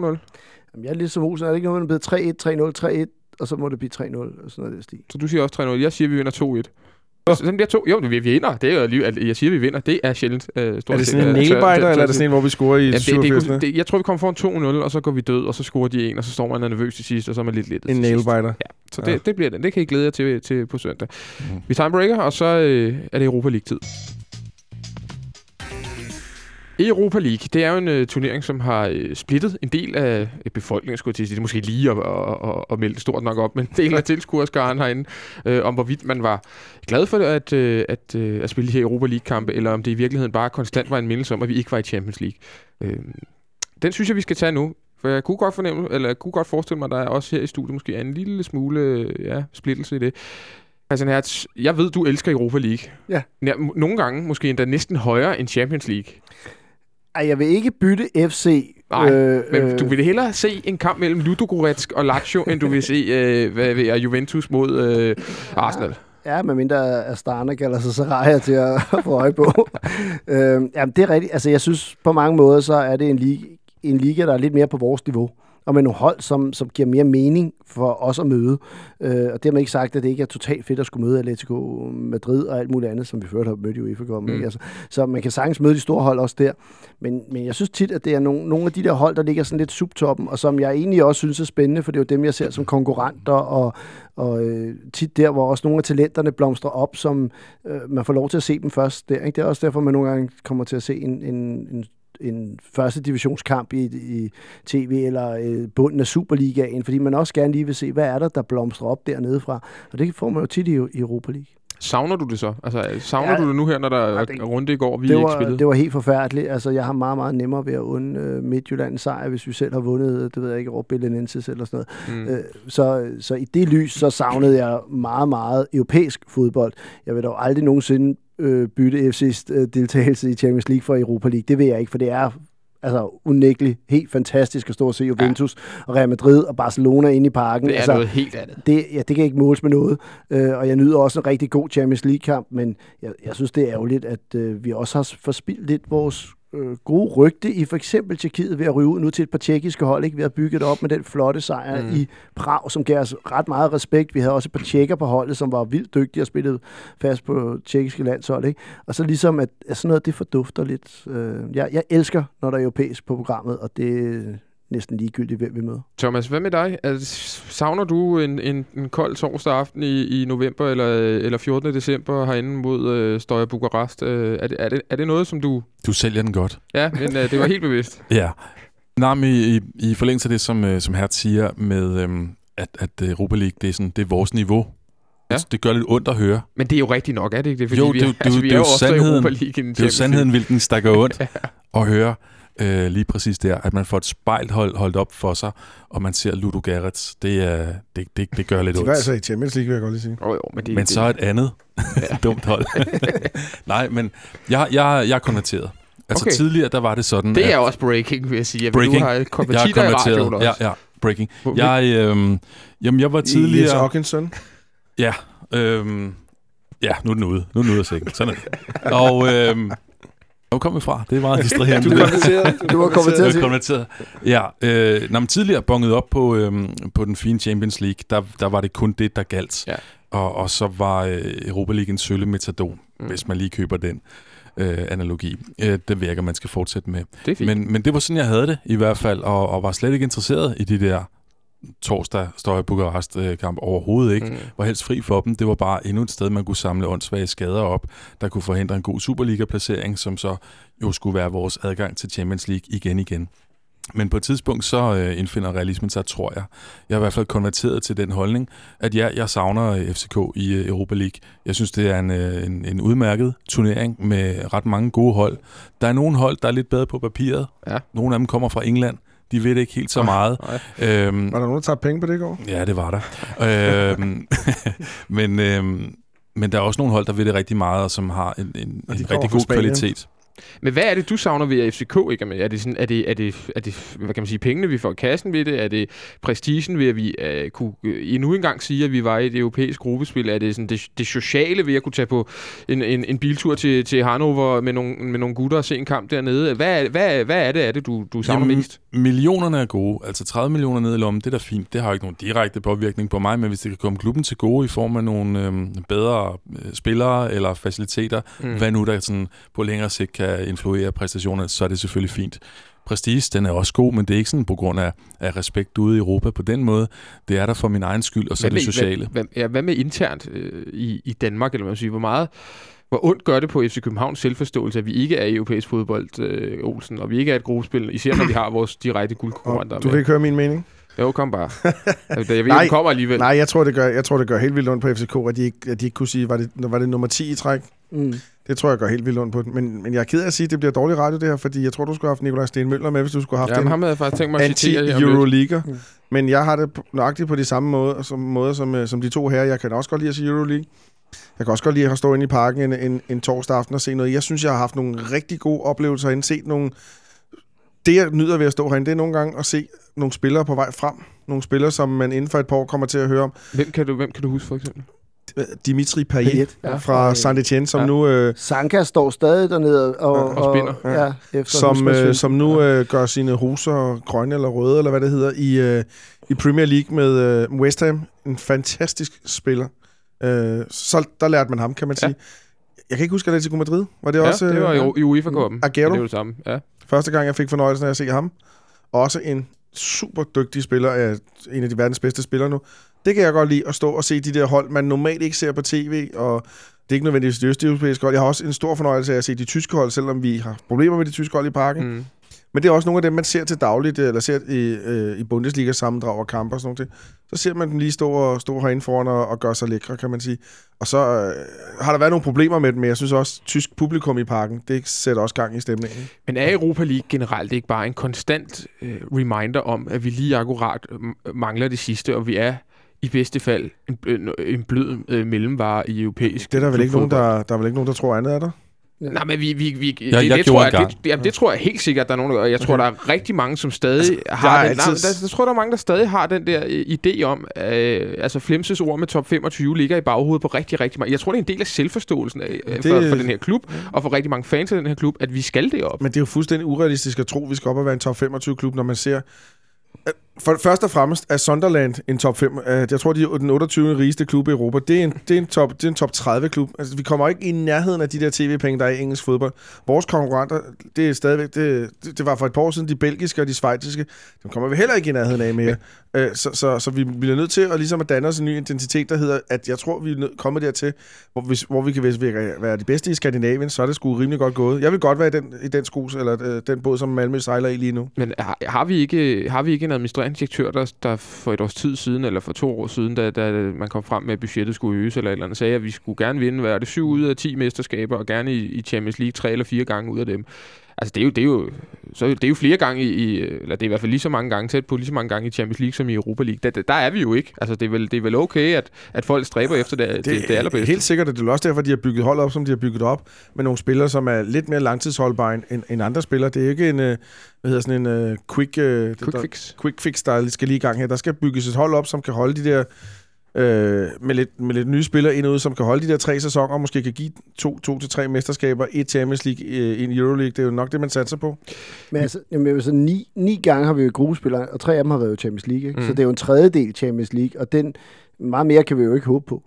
Jamen, jeg er lidt som Olsen. Er det ikke noget, der bliver 3-1, 3-0, 3-1, og så må det blive 3-0, og sådan noget det stil. Så du siger også 3-0. Jeg siger, at vi vinder 2-1. Sådan bliver to. Jo, vi vinder. Det er jo, jeg siger, vi vinder. Det er sjældent. Øh, stort er det sådan en nailbiter, eller er det sådan en, hvor vi scorer i ja, det, det, det, Jeg tror, vi kommer foran 2-0, og så går vi død, og så scorer de en, og så står man nervøs til sidst, og så er man lidt lidt. En nailbiter. Ja, så det, ja. det bliver det. Det kan I glæde jer til, til på søndag. Mm. Vi tager en breaker, og så øh, er det Europa League-tid. Europa League, det er jo en uh, turnering, som har uh, splittet en del af uh, befolkningen, skulle jeg til at sige. Det er måske lige at, at, at, at melde stort nok op, men en del af tilskuerskaren herinde, uh, om hvorvidt man var glad for at, uh, at, uh, at spille de her Europa League-kampe, eller om det i virkeligheden bare konstant var en mindelse om, at vi ikke var i Champions League. Uh, den synes jeg, vi skal tage nu. For jeg kunne godt fornemme, eller jeg kunne godt forestille mig, at der er også her i studiet måske er en lille smule ja, splittelse i det. Christian Hertz, jeg ved, du elsker Europa League. Ja. Nogle gange måske endda næsten højere end Champions League. Ej, jeg vil ikke bytte FC. Nej, øh, men øh, du vil hellere se en kamp mellem Ludogorets og Lazio, end du vil se øh, hvad ved jeg, Juventus mod øh, Arsenal. Ja, med mindre Astana kalder sig Saraya til at få øje på. øh, jamen, det er rigtigt. Altså, jeg synes på mange måder, så er det en liga, en liga, der er lidt mere på vores niveau og med nogle hold, som, som giver mere mening for os at møde. Øh, og man ikke sagt, at det ikke er totalt fedt at skulle møde Atletico Madrid og alt muligt andet, som vi før har mødt i UEFA. Mm. Altså, så man kan sagtens møde de store hold også der. Men, men jeg synes tit, at det er nogle, nogle af de der hold, der ligger sådan lidt subtoppen, og som jeg egentlig også synes er spændende, for det er jo dem, jeg ser som konkurrenter, og, og øh, tit der, hvor også nogle af talenterne blomstrer op, som øh, man får lov til at se dem først der. Ikke? Det er også derfor, man nogle gange kommer til at se en, en, en en første divisionskamp i, i tv eller øh, bunden af Superligaen, fordi man også gerne lige vil se, hvad er der, der blomstrer op dernede fra. Og det får man jo tit i, i Europa League. Savner du det så? Altså, savner ja, du det nu her, når der ja, det, er runde i går, vi det var, ikke spillet? Det var helt forfærdeligt. Altså, jeg har meget, meget nemmere ved at unde uh, Midtjyllands sejr, hvis vi selv har vundet, det ved jeg ikke, over Belenenses eller sådan noget. Mm. Uh, så, så i det lys, så savnede jeg meget, meget europæisk fodbold. Jeg vil dog aldrig nogensinde øh, bytte FC's øh, deltagelse i Champions League for Europa League. Det vil jeg ikke, for det er altså unægteligt helt fantastisk at stå og se Juventus ja. og Real Madrid og Barcelona inde i parken. Det er altså, noget helt andet. Det, ja, det kan ikke måles med noget. Øh, og jeg nyder også en rigtig god Champions League-kamp, men jeg, jeg synes, det er ærgerligt, at øh, vi også har forspildt lidt vores øh, gode rygte i for eksempel Tjekkiet ved at ryge ud nu til et par tjekkiske hold, ikke? ved at bygge det op med den flotte sejr mm. i Prag, som gav os ret meget respekt. Vi havde også et par tjekker på holdet, som var vildt dygtige og spillede fast på tjekkiske landshold. Ikke? Og så ligesom, at, at sådan noget, det fordufter lidt. Øh, jeg, jeg elsker, når der er europæisk på programmet, og det næsten ligegyldigt, hvem vi møder. Thomas, hvad med dig? Altså, savner du en, en, en kold torsdag aften i, i november eller, eller 14. december herinde mod øh, Støjer Bukarest? Øh, er, det, er, det, er det noget, som du... Du sælger den godt. Ja, men øh, det var helt bevidst. ja. Nej, men i, i, i forlængelse af det, som, øh, som Hert siger, med øh, at, at Europa League, det er, sådan, det er vores niveau. Ja. Altså, det gør lidt ondt at høre. Men det er jo rigtigt nok, er det ikke det? Fordi jo, det, vi, det, altså, vi det, er jo sandheden, League det er jo sandheden, hvilken stakker ondt ja. at høre. Øh, lige præcis der, at man får et spejl hold, holdt op for sig, og man ser Ludo Garrett. Det, er, det, det, det gør lidt ondt. var altså i Champions League, vil jeg godt lige sige. Oh, jo, men det, Men det, så et andet dumt hold. Nej, men jeg, jeg, jeg er konverteret. Altså Okay. tidligere, der var det sådan, det er at også breaking, vil jeg sige. Jeg Breaking. Du har jeg er konvertitter i radioen konverteret. også. Ja, ja, breaking. Jeg, øhm, jamen, jeg var Jens tidligere... Hawkinson. Ja, øhm, ja, nu er den ude. Nu er den ude af sækken. Sådan er det. Og øhm, hvor kom vi fra? Det er meget distraherende. Du konverteret. Du var at er sige. konverteret. Ja, øh, når man tidligere bonget op på, øhm, på den fine Champions League, der, der var det kun det, der galt. Ja. Og, og så var øh, Europa League en sølle metadon, Mm. hvis man lige køber den øh, analogi. Øh, det virker, man skal fortsætte med. Det. Men, men det var sådan, jeg havde det i hvert fald, og, og var slet ikke interesseret i de der torsdag står i Bukarest øh, kamp overhovedet ikke. Mm. Var helst fri for dem. Det var bare endnu et sted, man kunne samle åndssvage skader op, der kunne forhindre en god Superliga-placering, som så jo skulle være vores adgang til Champions League igen igen. Men på et tidspunkt så øh, indfinder realismen sig, tror jeg. Jeg er i hvert fald konverteret til den holdning, at ja, jeg savner øh, FCK i øh, Europa League. Jeg synes, det er en, øh, en, en udmærket turnering med ret mange gode hold. Der er nogle hold, der er lidt bedre på papiret. Ja. Nogle af dem kommer fra England. De ved det ikke helt så meget. Nej. Øhm, Var der nogen, der tager penge på det i går? Ja, det var der. øhm, men, øhm, men der er også nogle hold, der ved det rigtig meget, og som har en, en, Og en rigtig god kvalitet. Men hvad er det, du savner ved, at FCK ikke er med? Er det, sådan, er det, er det, er det hvad kan man sige, pengene, vi får i kassen ved det? Er det prestigen ved, at vi uh, kunne uh, endnu en gang sige, at vi var i et europæisk gruppespil? Er det sådan det, det sociale ved at kunne tage på en, en, en biltur til, til Hannover med nogle, med nogle gutter og se en kamp dernede? Hvad, er- hvad, hvad er det, er det du, du savner Jamen, mest? Millionerne er gode. Altså 30 millioner ned i lommen, det er da fint. Det har ikke nogen direkte påvirkning på mig, men hvis det kan komme klubben til gode i form af nogle øhm, bedre øh, spillere eller faciliteter, mm. hvad nu der sådan på længere sigt kan influere præstationerne, så er det selvfølgelig fint. Prestige, den er også god, men det er ikke sådan på grund af, af respekt ude i Europa på den måde. Det er der for min egen skyld, og så er det med, sociale. Hvad, hvad, ja, hvad med internt øh, i, i Danmark, eller hvad man siger? Hvor meget hvor ondt gør det på FC Københavns selvforståelse, at vi ikke er i europæisk fodbold, øh, Olsen, og vi ikke er et gruppespil, især når vi har vores direkte guldkonkurrenter du vil ikke høre min mening? Jo, kom bare. Altså, jeg ved, Nej. kommer alligevel. Nej, jeg tror, det gør, jeg tror, det gør helt vildt ondt på FCK, at de ikke, at de ikke kunne sige, var det, var det nummer 10 i træk? Mm. Det tror jeg gør helt vildt ondt på den. Men, men jeg er ked af at sige, at det bliver dårlig radio det her, fordi jeg tror, du skulle have haft Nikolaj Sten Møller med, hvis du skulle have haft Ja, en men ham havde jeg faktisk tænkt mig at lidt. anti-Euroliga. Mm. Men jeg har det nøjagtigt på de samme måder som, måder som, øh, som de to her. Jeg kan også godt lide at sige Euroleague. Jeg kan også godt lide at stå inde i parken en, en, en torsdag aften og se noget. Jeg synes, jeg har haft nogle rigtig gode oplevelser herinde. Set nogle... Det, jeg nyder ved at stå herinde, det er nogle gange at se nogle spillere på vej frem. Nogle spillere, som man inden for et par år kommer til at høre om. Hvem kan du, hvem kan du huske, for eksempel? Dimitri Payet Payet, ja. fra Saint-Etienne, som Ja. nu... Øh, Sanka står stadig dernede og, Og spinner. Ja, efter som, øh, som nu øh, gør sine hoser grønne eller røde, eller hvad det hedder, i, øh, i Premier League med øh, West Ham. En fantastisk spiller. Øh, så der lærte man ham, kan man Ja. sige. Jeg kan ikke huske Atletico Madrid. Var det Ja, også det var øh, i, i UEFA-koppen. Agüero? Det er jo det samme, ja. første gang, jeg fik fornøjelsen af at se ham? Også en super dygtig spiller, af en af de verdens bedste spillere nu. Det kan jeg godt lide, at stå og se de der hold, man normalt ikke ser på tv, og det er ikke nødvendigvis de østeuropæiske hold. Jeg har også en stor fornøjelse af at se de tyske hold, selvom vi har problemer med de tyske hold i parken. Mm. Men det er også nogle af dem, man ser til dagligt, eller ser i, øh, i Bundesliga sammendrag og kampe og sådan noget. Så ser man dem lige stå, og, stå herinde foran og, og gøre sig lækre, kan man sige. Og så øh, har der været nogle problemer med dem, men jeg synes også, tysk publikum i parken, det sætter også gang i stemningen. Men er Europa League generelt ikke bare en konstant øh, reminder om, at vi lige akkurat øh, mangler det sidste, og vi er i bedste fald en, en, en blød øh, mellemvare i europæisk Det er der vel ikke nogen, der, der er vel ikke nogen, der tror andet af dig? Nej, men vi... vi, vi jeg det, det, tror jeg, det, jamen, det tror jeg helt sikkert, der er nogen, gør. Jeg tror, der er rigtig mange, som stadig har har den... altid- Nej, der, der, tror, der er mange, der stadig har den der øh, idé om... Øh, altså, Flemses ord med top 25 ligger i baghovedet på rigtig, rigtig mange. Jeg tror, det er en del af selvforståelsen af, øh, Det- for, for den her klub, og for rigtig mange fans af den her klub, at vi skal det op. Men det er jo fuldstændig urealistisk at tro, at vi skal op og være en top 25-klub, når man ser... For, først og fremmest er Sunderland en top 5. Øh, jeg tror, de er den 28. rigeste klub i Europa. Det er en, det er en, top, det er en top 30-klub. Altså, vi kommer ikke i nærheden af de der tv-penge, der er i engelsk fodbold. Vores konkurrenter, det er stadigvæk... Det, det, var for et par år siden de belgiske og de svejtiske. Dem kommer vi heller ikke i nærheden af mere. Øh, så, så, så vi bliver nødt til at, ligesom at danne os en ny identitet, der hedder, at jeg tror, vi er nødt- kommet dertil, hvor, hvis, hvor vi kan hvis vi være de bedste i Skandinavien, så er det sgu rimelig godt gået. Jeg vil godt være i den, i den skos, eller øh, den båd, som Malmø sejler i lige nu. Men har, har, vi ikke, har vi ikke en administrerende direktør, der, der for et års tid siden, eller for to år siden, da, da man kom frem med, at budgettet skulle øges, eller et eller andet, sagde, at vi skulle gerne vinde, hvad er det, syv ud af 10 mesterskaber, og gerne i, i Champions League tre eller fire gange ud af dem. Altså, det er jo, det er jo, så det er jo flere gange i, i, eller det er i hvert fald lige så mange gange tæt på, lige så mange gange i Champions League som i Europa League. Der, der, der er vi jo ikke. Altså, det er vel, det er vel okay, at, at folk stræber efter det, det, det, det allerbedste. Helt sikkert, og det er også derfor, de har bygget hold op, som de har bygget op, med nogle spillere, som er lidt mere langtidsholdbare end, end andre spillere. Det er ikke en, øh, hvad hedder sådan en uh, quick, uh, Quick der, fix. quick fix, der skal lige i gang her. Der skal bygges et hold op, som kan holde de der øh, med, lidt, med lidt nye spillere ind og ud, som kan holde de der tre sæsoner, og måske kan give to, to til tre mesterskaber, et Champions League, øh, en Euroleague. Det er jo nok det, man satser på. Men altså, jamen, altså ni, ni gange har vi jo gruppespillere, og tre af dem har været Champions League. Ikke? Mm. Så det er jo en tredjedel Champions League, og den meget mere kan vi jo ikke håbe på.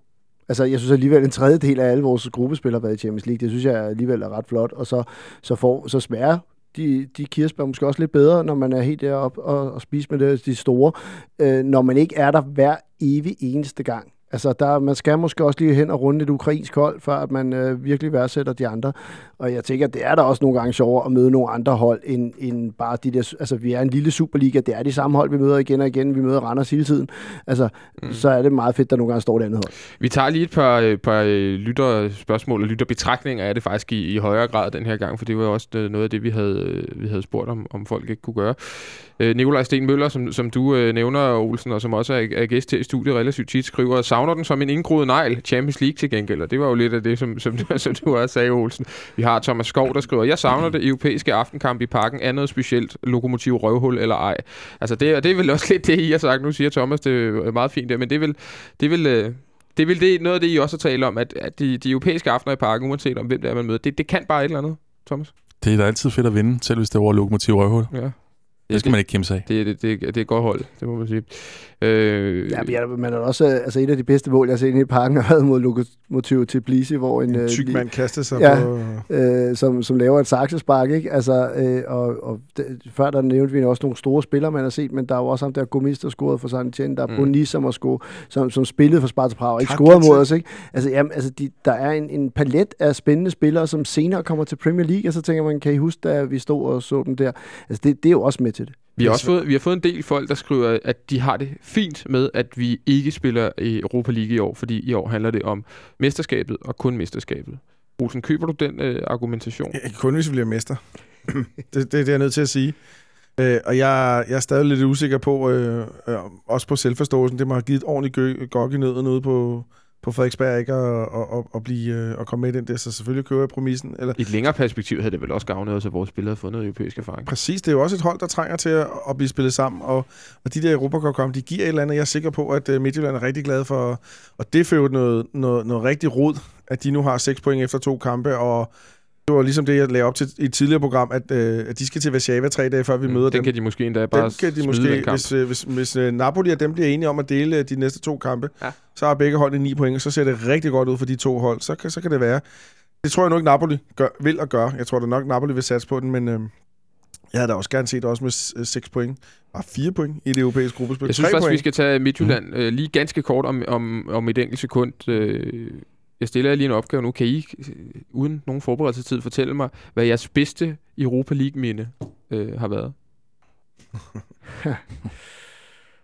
Altså, jeg synes alligevel, en tredjedel af alle vores gruppespillere har været i Champions League. Det synes jeg alligevel er ret flot. Og så, så, får, så smager de, de kirsebær måske også lidt bedre, når man er helt deroppe og, og spiser med det, de store, øh, når man ikke er der hver evig eneste gang. Altså, der, man skal måske også lige hen og runde et ukrainsk hold, før at man øh, virkelig værdsætter de andre. Og jeg tænker, det er der også nogle gange sjovere at møde nogle andre hold, end, end bare de der... Altså, vi er en lille Superliga, det er de samme hold, vi møder igen og igen. Vi møder Randers hele tiden. Altså, mm. så er det meget fedt, der nogle gange står et andet hold. Vi tager lige et par, øh, par øh, lytterspørgsmål og lytterbetragtninger af det faktisk i, i højere grad den her gang, for det var også øh, noget af det, vi havde, vi havde spurgt om, om folk ikke kunne gøre. Øh, Nikolaj Sten Møller, som, som du øh, nævner, Olsen, og som også er, er gæst her i studiet relativt tit, skriver, savner den som en indgroet negl, Champions League til gengæld, og det var jo lidt af det, som, som, som du også sagde, Olsen. Vi har Thomas Skov, der skriver, jeg savner det europæiske aftenkamp i parken, andet specielt lokomotiv røvhul eller ej. Altså det, det er vel også lidt det, I har sagt. Nu siger Thomas, det er meget fint der, men det er vel, det er vel, øh, det er vel det, noget af det, I også har talt om, at, at de, de europæiske aftener i parken, uanset om hvem det er, man møder, det, det kan bare et eller andet, Thomas. Det er da altid fedt at vinde, selv hvis det er over lokomotiv røvhul. Ja. Det skal man ikke kæmpe sig af. Det, det, det, det er et godt hold, det må man sige. Øh, Ja, men jeg- man er også... Altså, et af de bedste mål, jeg har set i parken, har været mod Lokomotiv til Blisi, hvor en... En øh, tyk li- mand kastede sig Ja. på... øh, som, som laver et saksespark, ikke? Altså, øh, og, og det, før der nævnte vi også nogle store spillere, man har set, men der er jo også ham der Gomis, der scorede for San Etienne, der er Mm. Boni, som, har scoret, som, som spillede for Sparta Prag, og ikke scorede mod os, ikke? Altså, jamen, altså de, der er en, en palet af spændende spillere, som senere kommer til Premier League, og så tænker man, kan I huske, da vi stod og så dem der? Altså, det, det er jo også med til det. Vi har også fået, vi har fået en del folk, der skriver, at de har det fint med, at vi ikke spiller i Europa League i år, fordi i år handler det om mesterskabet og kun mesterskabet. Olsen, køber du den øh, argumentation? Ja, Kun hvis vi bliver mester. det, det, det er jeg nødt til at sige. Øh, og jeg, jeg er stadig lidt usikker på, øh, øh, også på selvforståelsen, det må have givet et ordentligt gø- gok i nøden ude på, på Frederiksberg, ikke? Og, og, og, og, blive, øh, og komme med i den der, så selvfølgelig køber jeg præmissen. Eller, I et længere perspektiv havde det vel også gavnet os, at vores spillere havde fået noget europæisk erfaring. Præcis, det er jo også et hold, der trænger til at, at blive spillet sammen, og, og de der Europacup de giver et eller andet. Jeg er sikker på, at øh, Midtjylland er rigtig glad for, og det fører noget, noget, noget rigtig rod, at de nu har 6 point efter to kampe, og det var ligesom det, jeg lagde op til i et tidligere program, at, øh, at de skal til Warszawa tre dage, før vi møder den dem. kan de måske endda bare Dem kan de måske, den kamp. hvis, øh, hvis, hvis øh, Napoli og dem bliver enige om at dele øh, de næste to kampe, Ja. så har begge hold 9 point, og så ser det rigtig godt ud for de to hold. Så kan, så kan det være. Det tror jeg nu ikke, Napoli gør, vil at gøre. Jeg tror da nok, Napoli vil satse på den, men øh, jeg havde da også gerne set også med 6 point. Bare 4 point i det europæiske gruppespil. Jeg synes faktisk, vi skal tage Midtjylland mm. øh, lige ganske kort om, om, om et enkelt sekund. Øh, jeg stiller jer lige en opgave nu. Kan I, øh, uden nogen forberedelsestid, fortælle mig, hvad jeres bedste Europa League-minde øh, har været?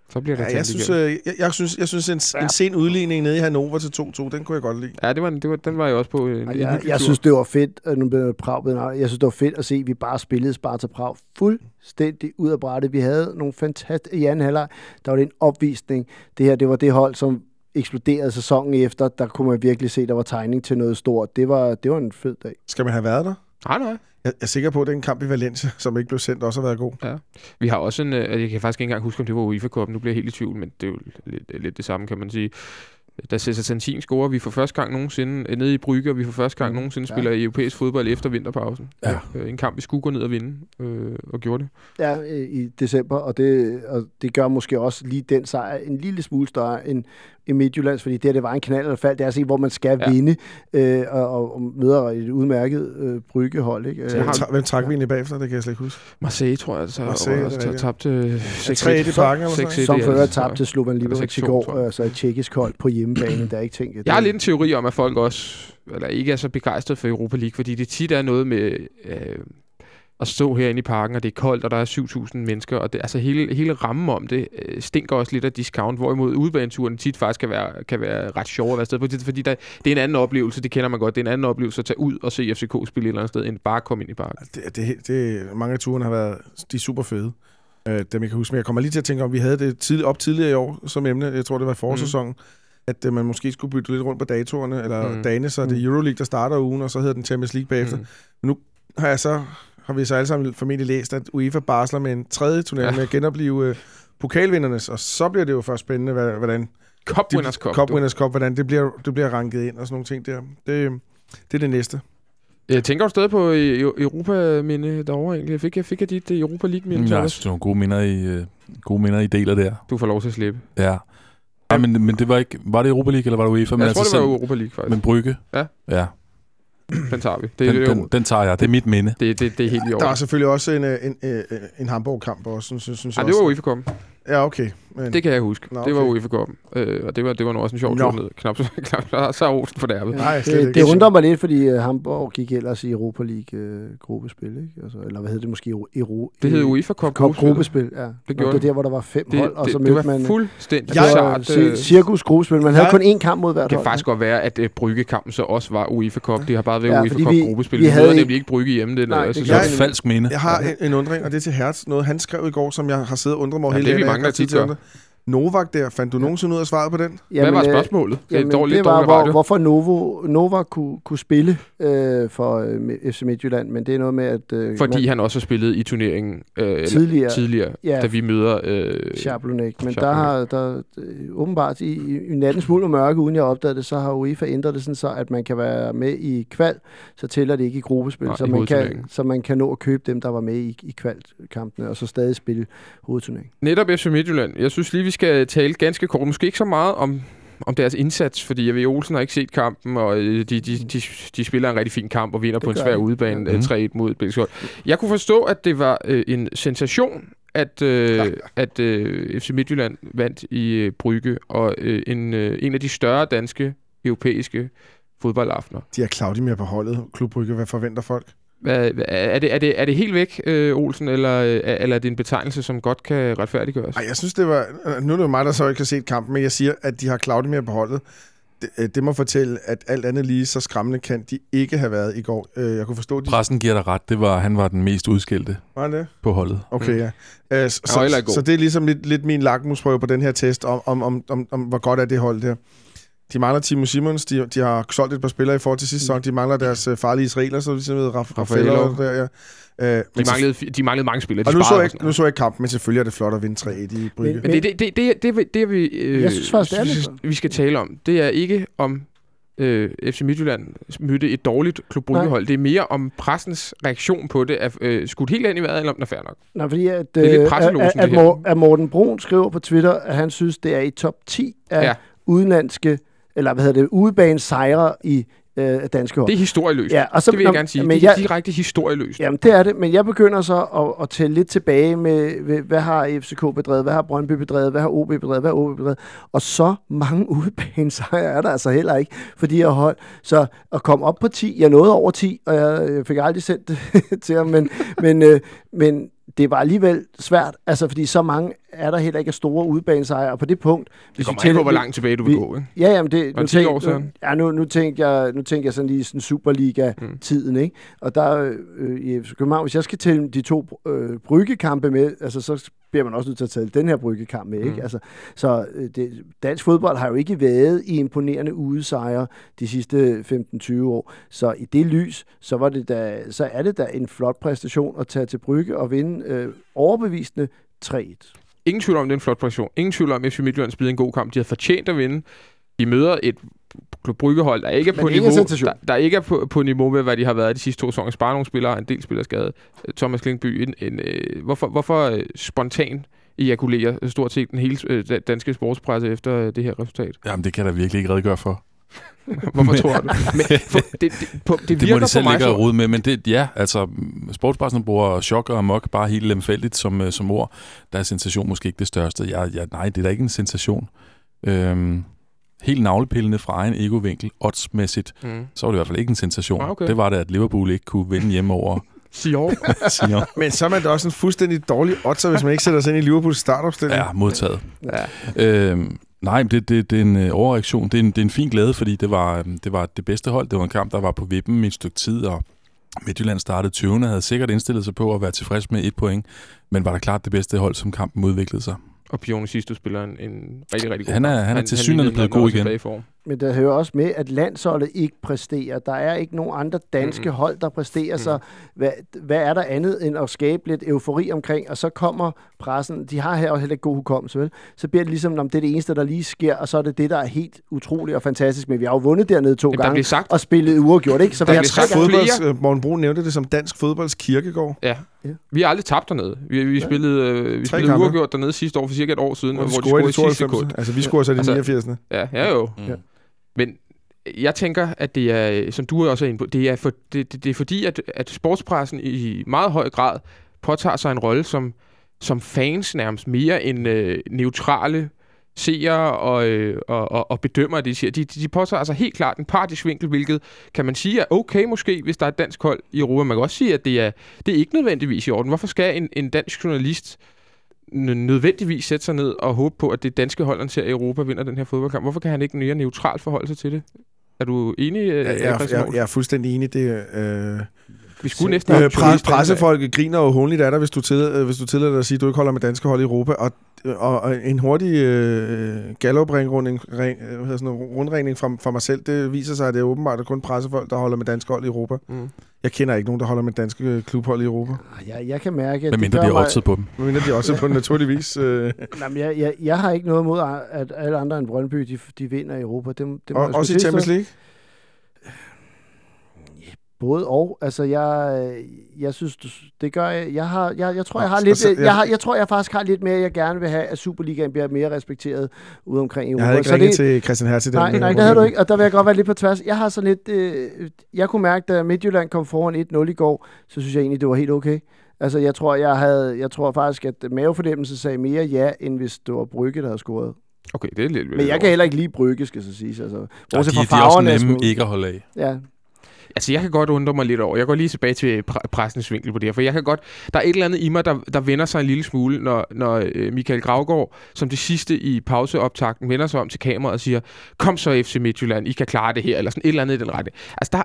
Så bliver der Ja, jeg, synes, øh, jeg, jeg, synes, jeg synes en, en sen udligning nede i Hannover til 2-2, den kunne jeg godt lide. Ja, det var, det var, den var jeg også på. øh, En, Og en jeg, synes, det var fedt, at nu blev Prag. Jeg synes, det var fedt at se, at vi bare spillede Sparta Prag fuldstændig ud af brættet. Vi havde nogle fantastiske... I anden halvleg, der var det en opvisning. Det her, det var det hold, som eksploderede sæsonen efter. Der kunne man virkelig se, der var tegning til noget stort. Det var, det var en fed dag. Skal man have været der? Nej, nej. Jeg er sikker på, at den kamp i Valencia, som ikke blev sendt, også har været god. Vi har også en, øh, jeg kan faktisk ikke engang huske, om det var UEFA Cup, nu bliver jeg helt i tvivl, men det er jo lidt, lidt det samme, kan man sige. Da Cesar Santin scorer, vi for første gang nogensinde, øh, nede i Brygge, og vi for første gang Mm, nogensinde ja. spiller i europæisk fodbold efter vinterpausen. Ja. Øh, en kamp, vi skulle gå ned og vinde, øh, og gjorde det. Ja, øh, i december, og det, og det gør måske også lige den sejr en lille smule større end i Midtjyllands, fordi det her, det var en knald eller fald. Det er at se, hvor man skal Ja. vinde, øh, og, og, og møder et udmærket øh, bryggehold. Ikke? Så Øh, Hvem, vi- tra- hvem trak vi egentlig bagefter? Det kan jeg slet ikke huske. Marseille, tror jeg, altså, Marseille, og så rigtigt. tabte øh, 6-1. 3-1 i parken eller sådan noget? 6-1 som i før tabte til Slovan Liberec i 6-2, går, jeg. altså et tjekkisk hold på hjemmebane, der er ikke tænkt. Jeg har lidt en teori om, at folk også eller ikke er så begejstrede for Europa League, fordi det tit er noget med... Øh, at stå herinde i parken, og det er koldt, og der er 7.000 mennesker, og det, altså hele, hele rammen om det øh, stinker også lidt af discount, hvorimod udebaneturen tit faktisk kan være, kan være ret sjov at være sted på, fordi der, det er en anden oplevelse, det kender man godt, det er en anden oplevelse at tage ud og se FCK spille et eller andet sted, end bare at komme ind i parken. Det, det, det, mange af turene har været, de er super fede. Øh, dem jeg kan huske. Men jeg kommer lige til at tænke om, vi havde det tidlig, op tidligere i år som emne, jeg tror det var i forsæsonen, at øh, man måske skulle bytte lidt rundt på datorerne, eller Mm. mm. dagene, så er det Euroleague, der starter ugen, og så hedder den Champions League bagefter. Mm. Men nu har jeg så, har vi så alle sammen formentlig læst, at UEFA barsler med en tredje turnering Ja. med at genopleve øh, pokalvindernes, og så bliver det jo først spændende, hvordan Cup Winners Cup. Cup. Winners Cup, hvordan det bliver, det bliver ranket ind og sådan nogle ting der. Det, det er det næste. Jeg tænker du stadig på øh, Europa-minde derovre egentlig? Jeg fik, jeg fik jeg dit øh, Europa League-minde, Ja, jeg synes, det var gode minder i, øh, gode minder i deler der. Du får lov til at slippe. Ja. Ja, men, men det var ikke... Var det Europa League, eller var det UEFA? Men jeg tror, det var selv- Europa League, faktisk. Men Brygge? Ja. Ja, Den tager vi. Det, den, det, jo- den, den tager jeg. Det er mit minde. det, det, det er helt i Der orden. er selvfølgelig også en, øh, en, en, en Hamburg-kamp også, synes, synes, Ej, det var Cup. Ja, okay. Men, Det kan jeg huske. Nå, Det var okay. UEFA Cup. Øh, og det var, det var nu også en sjov tur ned. Knap, så- knap så, så er Olsen for derved. Nej, det, ikke. det undrer mig lidt, fordi uh, Hamburg gik ellers i Europa League uh, gruppespil, ikke? Altså, eller hvad hed det måske? Euro, Det hed UEFA Cup. Gruppespil, ja. Det Det gjorde det. det. der, hvor der var fem Det, hold, og det, så det, mødte var man... fuldstændig Jeg- bizart. øh, ci- cirkus gruppespil. Man havde kun én kamp mod hvert Det kan hold. faktisk godt være, at øh, Bryggekampen så også var UEFA Cup. Det har bare været Ja, UEFA Cup gruppespil. vi havde nemlig ikke Brygge hjemme. Det, det det, Det var Jeg- et falsk minde. Jeg har en, undring, og det er til Hertz. Noget han skrev i går, som jeg har siddet og undret mig over hele det er vi Novak der, fandt du nogensinde ud af svaret på den? Hvad var øh, spørgsmålet? Det er Jamen, dårligt, det var, dårlig hvor, radio. hvorfor Novo, Nova kunne, kunne spille øh, for øh, FC Midtjylland, men det er noget med, at... Øh, Fordi man, han også har spillet i turneringen øh, eller Tidligere. tidligere Ja. da vi møder... Øh, Schablonek, men Schablonek. der har der, øh, åbenbart i, i, i nattens smuld og mørke, uden jeg opdagede det, så har UEFA ændret det sådan så, at man kan være med i kval, så tæller det ikke i gruppespil, Nej, så, i man kan, så man kan nå at købe dem, der var med i, i kvalkampene, og så stadig spille hovedturneringen. Netop FC Midtjylland. Jeg synes lige, vi skal tale ganske kort. Måske ikke så meget om, om deres indsats, fordi jeg ved, Olsen har ikke set kampen, og øh, de, de, de, de spiller en rigtig fin kamp og vinder Det på en svær de. udebane Ja. øh, 3-1 mod hold. Jeg kunne forstå, at det var øh, en sensation, at, øh, at øh, FC Midtjylland vandt i øh, Brygge, og øh, en, øh, en af de større danske europæiske fodboldaftener. De har Claudimir på holdet. Klubbrygge, hvad forventer folk? Hvad, hvad- er, det, er, det, er det helt væk, øh, Olsen, eller, øh, eller er det en betegnelse, som godt kan retfærdiggøres? Ej, jeg synes, det var... Nu er det jo mig, der så ikke har set kampen, men jeg siger, at de har Claudimir på holdet. Det, øh, det må fortælle, at alt andet lige så skræmmende kan de ikke have været i går. Øh, Jeg kunne forstå, de... Pressen giver dig ret. Det var, han var den mest udskilte Var det? på holdet. Okay, ja. Øh, så, så, så det er ligesom lidt, lidt min lakmusprøve på den her test, om, om, om, om, om hvor godt er det hold der. De mangler Timo Simons, de, de har solgt et par spillere i forhold til sidste sæson, de mangler deres øh, farlige israeler, så ligesom ved Raf- Raffaello. Der, ja. Øh, De manglede, de manglede mange spillere. Og nu så, jeg, nu så jeg ikke kampen, men selvfølgelig er det flot at vinde 3-1 i Brygge. Men- Men det, det, det, det, det, det, vi, øh, Jeg synes faktisk, det er lidt vi skal tale om, det er ikke om øh, FC Midtjylland mødte et dårligt Klub Brygge-hold. Det er mere om pressens reaktion på det. Er øh, skudt helt ind i vejret, eller om den er fair nok? Nej, fordi at, Det er lidt øh, at, at, at Morten Brun skriver på Twitter, at han synes, det er i top 10 af Ja. ja. udenlandske, eller hvad hedder det, udebane sejre i øh, danske hold. Det er historieløst. Ja, og så- det vil jeg gerne sige. men det er jeg- direkte historieløst. Jamen, det er det, men jeg begynder så at, at tælle lidt tilbage med, med, hvad har FCK bedrevet, hvad har Brøndby bedrevet, hvad har OB bedrevet, hvad har OB bedrevet, og så mange udebanesejre er der altså heller ikke for de her hold. Så at komme op på 10, jeg nåede over 10, og jeg, jeg fik aldrig sendt det til ham, men, men, øh, men det var alligevel svært, altså fordi så mange er der heller ikke store udebanesejre, og på det punkt... Det kommer ikke på, hvor langt tilbage du vil vi- gå. Ikke? Ja, jamen det... Var det 10 år tænk- siden? Ja, nu, nu, tænker jeg, nu tænker jeg sådan lige sådan Superliga-tiden, ikke? Og der øh, i København, hvis jeg skal tælle de to øh, bryggekampe med, altså så bliver man også nødt til at tælle den her bryggekamp med, ikke? Mm. Altså, så øh, det, dansk fodbold har jo ikke været i imponerende udesejre de sidste 15-20 år. Så i det lys, så, var det da, så er det da en flot præstation at tage til Brygge og vinde øh, overbevisende 3-1. Ingen tvivl om, det er en flot præstation. Ingen tvivl om, at FC Midtjylland spillede en god kamp. De havde fortjent at vinde. De møder et Klub Bryggehold, der ikke er Men på er ikke niveau, sensation. der, der ikke er på, på niveau med, hvad de har været de sidste to sæsoner. Sparer nogle spillere, en del spillere skadet. Thomas Klingby, en, en, øh, hvorfor, hvorfor øh, spontan ejakulerer stort set den hele øh, da- danske sportspresse efter øh, det her resultat? Jamen, det kan da virkelig ikke redegøre for. Hvorfor tror du? Men for, det, det, på, det Det virker må de selv ligge og rode med, men det, ja, altså, sportspressen bruger chok og mok bare helt lemfældigt som, øh, som ord. Der er sensation måske ikke det største. Jeg, jeg, nej, det er da ikke en sensation. Øhm, helt navlepillende fra egen egovinkel, oddsmæssigt, Mm. så var det i hvert fald ikke en sensation. Ah, okay. Det var det, at Liverpool ikke kunne vinde hjemme over Sion. Siger. Men så er man da også en fuldstændig dårlig otter, hvis man ikke sætter sig ind i Liverpools startopstilling. Ja, modtaget. Ja. Øhm, nej, det, det, det er en øh, overreaktion. Det er en, det er en fin glæde, fordi det var, øhm, det var det bedste hold. Det var en kamp, der var på vippen i et stykke tid, og Midtjylland startede 20. og havde sikkert indstillet sig på at være tilfreds med et point, men var der klart det bedste hold, som kampen udviklede sig. Og Pione sidste spiller en, en rigtig, rigtig god Han er- han er tilsyneladende lignede, blevet god igen. i form. Men der hører også med, at landsholdet ikke præsterer. Der er ikke nogen andre danske Mm-mm. hold, der præsterer, så hvad, hvad er der andet end at skabe lidt eufori omkring? Og så kommer pressen, de har her også heller ikke god hukommelse, vel? Så bliver det ligesom, om det er det eneste, der lige sker, og så er det det, der er helt utroligt og fantastisk. Men vi har jo vundet dernede to Jamen, der gange, sagt, og spillet uafgjort, ikke? Så Der vi har blev tre sagt Fodbolds, øh, Morten Brun nævnte det som dansk fodbolds kirkegård. ja. Ja. Vi har aldrig tabt dernede. Vi, vi Ja. spillede, øh, vi Tre spillede uafgjort dernede sidste år, for cirka et år siden, Hvor hvor, de de scorede i scorede de i sidste 92. sekund. Altså, vi scorede så i de Altså, 89. Ja, ja jo. Mm. Ja. Men jeg tænker, at det er, som du også er inde på, det er, for, det, det, det er fordi, at, at sportspressen i meget høj grad påtager sig en rolle som, som fans nærmest mere end øh, neutrale seere og, øh, og, og, og bedømmer de siger. De, de, de påtager sig helt klart en partisk vinkel, hvilket kan man sige er okay måske, hvis der er et dansk hold i Europa. Man kan også sige, at det er, det er ikke nødvendigvis i orden. Hvorfor skal en, en dansk journalist øh, nødvendigvis sætte sig ned og håbe på, at det danske hold, han ser i Europa, vinder den her fodboldkamp? Hvorfor kan han ikke mere neutralt forholde sig til det? Er du enig, øh, Jeg, jeg, jeg, jeg er fuldstændig enig. Det, øh, Vi skulle næsten øh, en pres, pressefolk griner jo håndligt af dig, hvis du, til, øh, hvis du tillader dig at sige, at du ikke holder med danske hold i Europa. Og, og, og en hurtig øh, øh, sådan noget, rundringning fra, fra mig selv, det viser sig, at det er åbenbart at kun pressefolk, der holder med danske hold i Europa. Mm. Jeg kender ikke nogen, der holder med danske øh, klubhold i Europa. Jeg, jeg kan mærke, at Men mindre de har mig- på dem. Men de også på naturligvis... Øh, Jamen, jeg, jeg, jeg har ikke noget mod, at alle andre end Brøndby, de, de vinder i Europa. Det, det og, også i. Champions League. Både og. Altså, jeg, jeg synes, det gør jeg. Jeg, har, jeg, jeg tror, jeg har lidt, så- jeg, har, jeg tror, jeg faktisk har lidt mere, jeg gerne vil have, at Superligaen bliver mere respekteret ude omkring i Europa. Jeg havde ikke Så ringet det, til Christian Hertz i den. Nej, øh, nej, det havde du ikke, og der vil jeg godt være lidt på tværs. Jeg har så lidt, øh, jeg kunne mærke, da Midtjylland kom foran 1-0 i går, så synes jeg egentlig, det var helt okay. Altså, jeg tror, jeg havde, jeg tror faktisk, at mavefornemmelse sagde mere ja, end hvis det var Brygge, der havde scoret. Okay, det er lidt... Men jeg kan heller ikke lide Brygge, skal så sige. Altså, Ja, de, bortset de fra er også farverne nemme ikke at holde af. Ja, Altså, jeg kan godt undre mig lidt over. Jeg går lige tilbage til pre- pressens vinkel på det her, for jeg kan godt... Der er et eller andet i mig, der, der vender sig en lille smule, når, når øh, Michael Gravgaard, som det sidste i pauseoptakten, vender sig om til kameraet og siger, kom så FC Midtjylland, I kan klare det her, eller sådan et eller andet i den rette. Altså, der...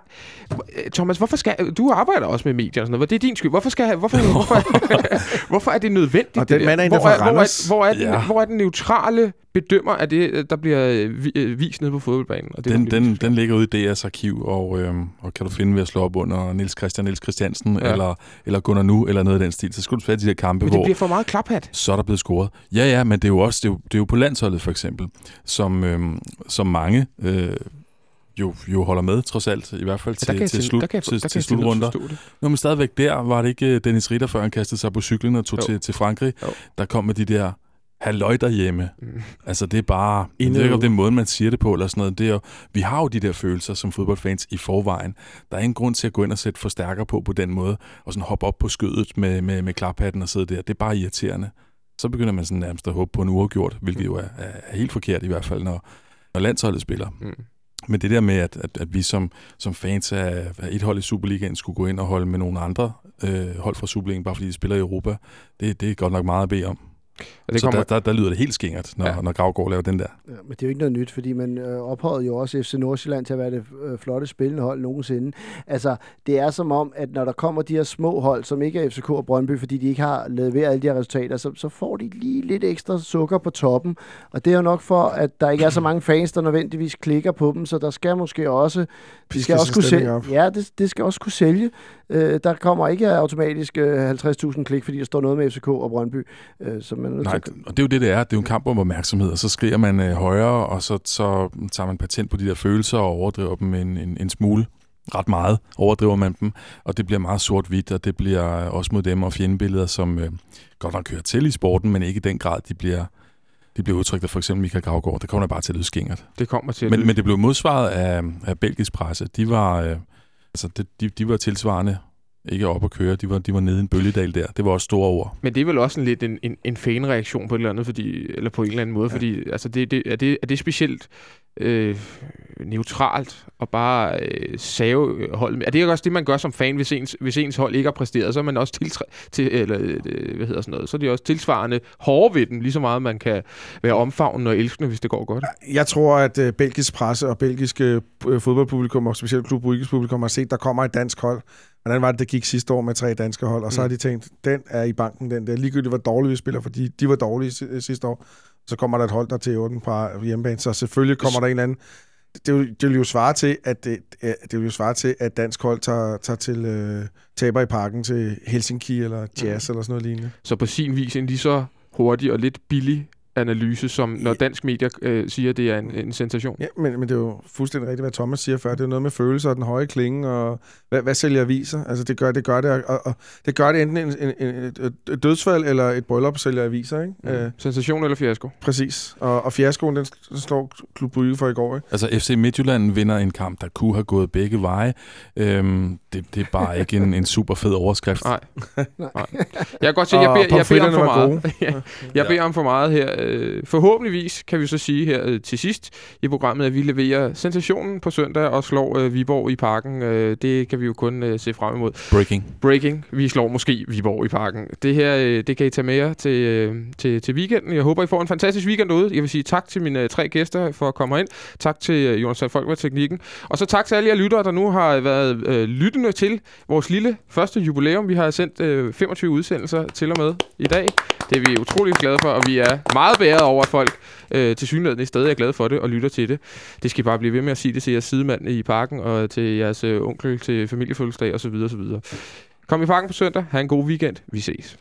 Thomas, hvorfor skal... Du arbejder også med medier og sådan noget. Det er din skyld. Hvorfor, skal, hvorfor, hvorfor, hvorfor er det nødvendigt, Og det den mand er hvor, er, hvor, er, Randers. hvor, er den, Ja. hvor er den neutrale bedømmer af det, der bliver øh, øh, vist nede på fodboldbanen? Og det Den, den, den ligger ude i DR's arkiv, og, øhm, og kan du finde ved at slå op under Niels Christian Niels Christiansen, Ja. ja. eller, eller Gunnar Nu, eller noget af den stil. Så skulle du finde de der kampe, Men det hvor bliver for meget klaphat. så er der blevet scoret. Ja, ja, men det er jo også det er jo, det er jo på landsholdet for eksempel, som, øhm, som mange øh, jo, jo holder med, trods alt, i hvert fald Ja, til, jeg til, slut, til, til, til slutrunder. Nå, men stadigvæk der var det ikke øh, Dennis Ritter, før han kastede sig på cyklen og tog Jo. til, til Frankrig, Jo. der kom med de der halløj derhjemme. Mm. Altså, det er bare... Jeg ved ikke, om det er måden, man siger det på, eller sådan noget. Det er jo, vi har jo de der følelser som fodboldfans i forvejen. Der er ingen grund til at gå ind og sætte forstærker på på den måde, og sådan hoppe op på skødet med, med, med klaphatten og sidde der. Det er bare irriterende. Så begynder man sådan nærmest at håbe på en uafgjort, hvilket jo er, er helt forkert i hvert fald, når, når landsholdet spiller. Mm. Men det der med, at, at, at vi som, som fans af, af et hold i Superligaen skulle gå ind og holde med nogle andre øh, hold fra Superligaen, bare fordi de spiller i Europa, det, det er godt nok meget at bede om. Og det Så kommer, der, der, der lyder det helt skingert, når, Ja. når Gravgaard laver den der. Ja, men det er jo ikke noget nyt, fordi man øh, ophøjede jo også FC Nordsjælland til at være det øh, flotte spillende hold nogensinde. Altså, det er som om, at når der kommer de her små hold, som ikke er FCK og Brøndby, fordi de ikke har leveret alle de her resultater, så, så får de lige lidt ekstra sukker på toppen. Og det er jo nok for, at der ikke er så mange fans, der nødvendigvis klikker på dem, så der skal måske også... De skal også kunne sælge. Ja, det, det skal også kunne sælge. Øh, der kommer ikke automatisk øh, 50.000 klik, fordi der står noget med FCK og Brøndby. Øh, så man er nødt Nej, til og det er jo det, det er. Det er jo en kamp om opmærksomhed, og så skriger man øh, højere, og så, så tager man patent på de der følelser og overdriver dem en, en, en smule. Ret meget overdriver man dem, og det bliver meget sort-hvidt, og det bliver også mod dem og fjendebilleder, som øh, godt nok hører til i sporten, men ikke i den grad, de bliver, de bliver udtrykt af for eksempel Michael Gravgaard. Det kommer da bare til at lyde skingert. det kommer til at Men, lyde- men det blev modsvaret af, af belgisk presse. De var, øh, altså, de, de, de var tilsvarende ikke op at køre. De var, de var nede i en bølgedal der. Det var også store ord. Men det er vel også en lidt en, en, en fan-reaktion på et eller andet, fordi, eller på en eller anden måde, ja. fordi altså det, det, er, det, er det specielt øh, neutralt og bare øh, save holdet. Er det ikke også det, man gør som fan, hvis ens, hvis ens hold ikke har præsteret? Så er man også tiltræ- til, eller, øh, hvad hedder sådan noget, så er de også tilsvarende hårde ved den, lige så meget man kan være omfavnende og elskende, hvis det går godt. Jeg tror, at øh, belgisk presse og belgiske øh, fodboldpublikum, og specielt klub publikum, har set, der kommer et dansk hold. Hvordan var det, det gik sidste år med tre danske hold? Og så Mm. har de tænkt, den er i banken, den der. Ligegyldigt, hvor dårligt vi spiller, fordi de var dårlige si- sidste år. Så kommer der et hold, der til den på hjemmebane. Så selvfølgelig kommer der en eller anden... Det vil, det vil jo svare til, at det, det vil jo svare til, at dansk hold tager, tager til øh, taber i parken til Helsinki eller Jazz eller sådan noget lignende. Så på sin vis en lige så hurtig og lidt billig analyse, som når dansk medier øh, siger, at det er en, en sensation. Ja, men, men det er jo fuldstændig rigtigt, hvad Thomas siger før. Det er jo noget med følelser og den høje klinge, og hvad, hvad sælger aviser? Altså, det gør det, gør det og, og det gør det enten en, en, en, et, dødsfald eller et bryllup sælger aviser, ikke? Mm. Øh, Sensation eller fiasko? præcis. Og, og fiaskoen, den slår Klub Brygge for i går, ikke? Altså FC Midtjylland vinder en kamp, der kunne have gået begge veje. Øhm, det, det er bare ikke en, en super fed overskrift. Nej. Nej. Jeg kan godt se, jeg beder, jeg beder om for meget. jeg jeg beder om for meget her. Øh, Forhåbentligvis kan vi så sige her øh, til sidst i programmet, at vi leverer sensationen på søndag og slår øh, Viborg i parken. Øh, Det kan vi jo kun øh, se frem imod. Breaking. Breaking. Vi slår måske Viborg i parken. Det her, øh, det kan I tage med jer til, øh, til, til weekenden. Jeg håber, I får en fantastisk weekend derude. Jeg vil sige tak til mine øh, tre gæster for at komme ind. Tak til øh, Jonas Folk med teknikken. Og så tak til alle jer lyttere, der nu har været øh, lyttende til vores lille første jubilæum. Vi har sendt øh, 25 udsendelser til og med i dag. Det er vi utrolig glade for, og vi er meget bæret over, at folk øh, til synligheden i stedet er glade for det og lytter til det. Det skal I bare blive ved med at sige det til jeres sidemand i parken og til jeres øh, onkel til familiefødselsdag osv. osv. Kom i parken på søndag. Ha' en god weekend. Vi ses.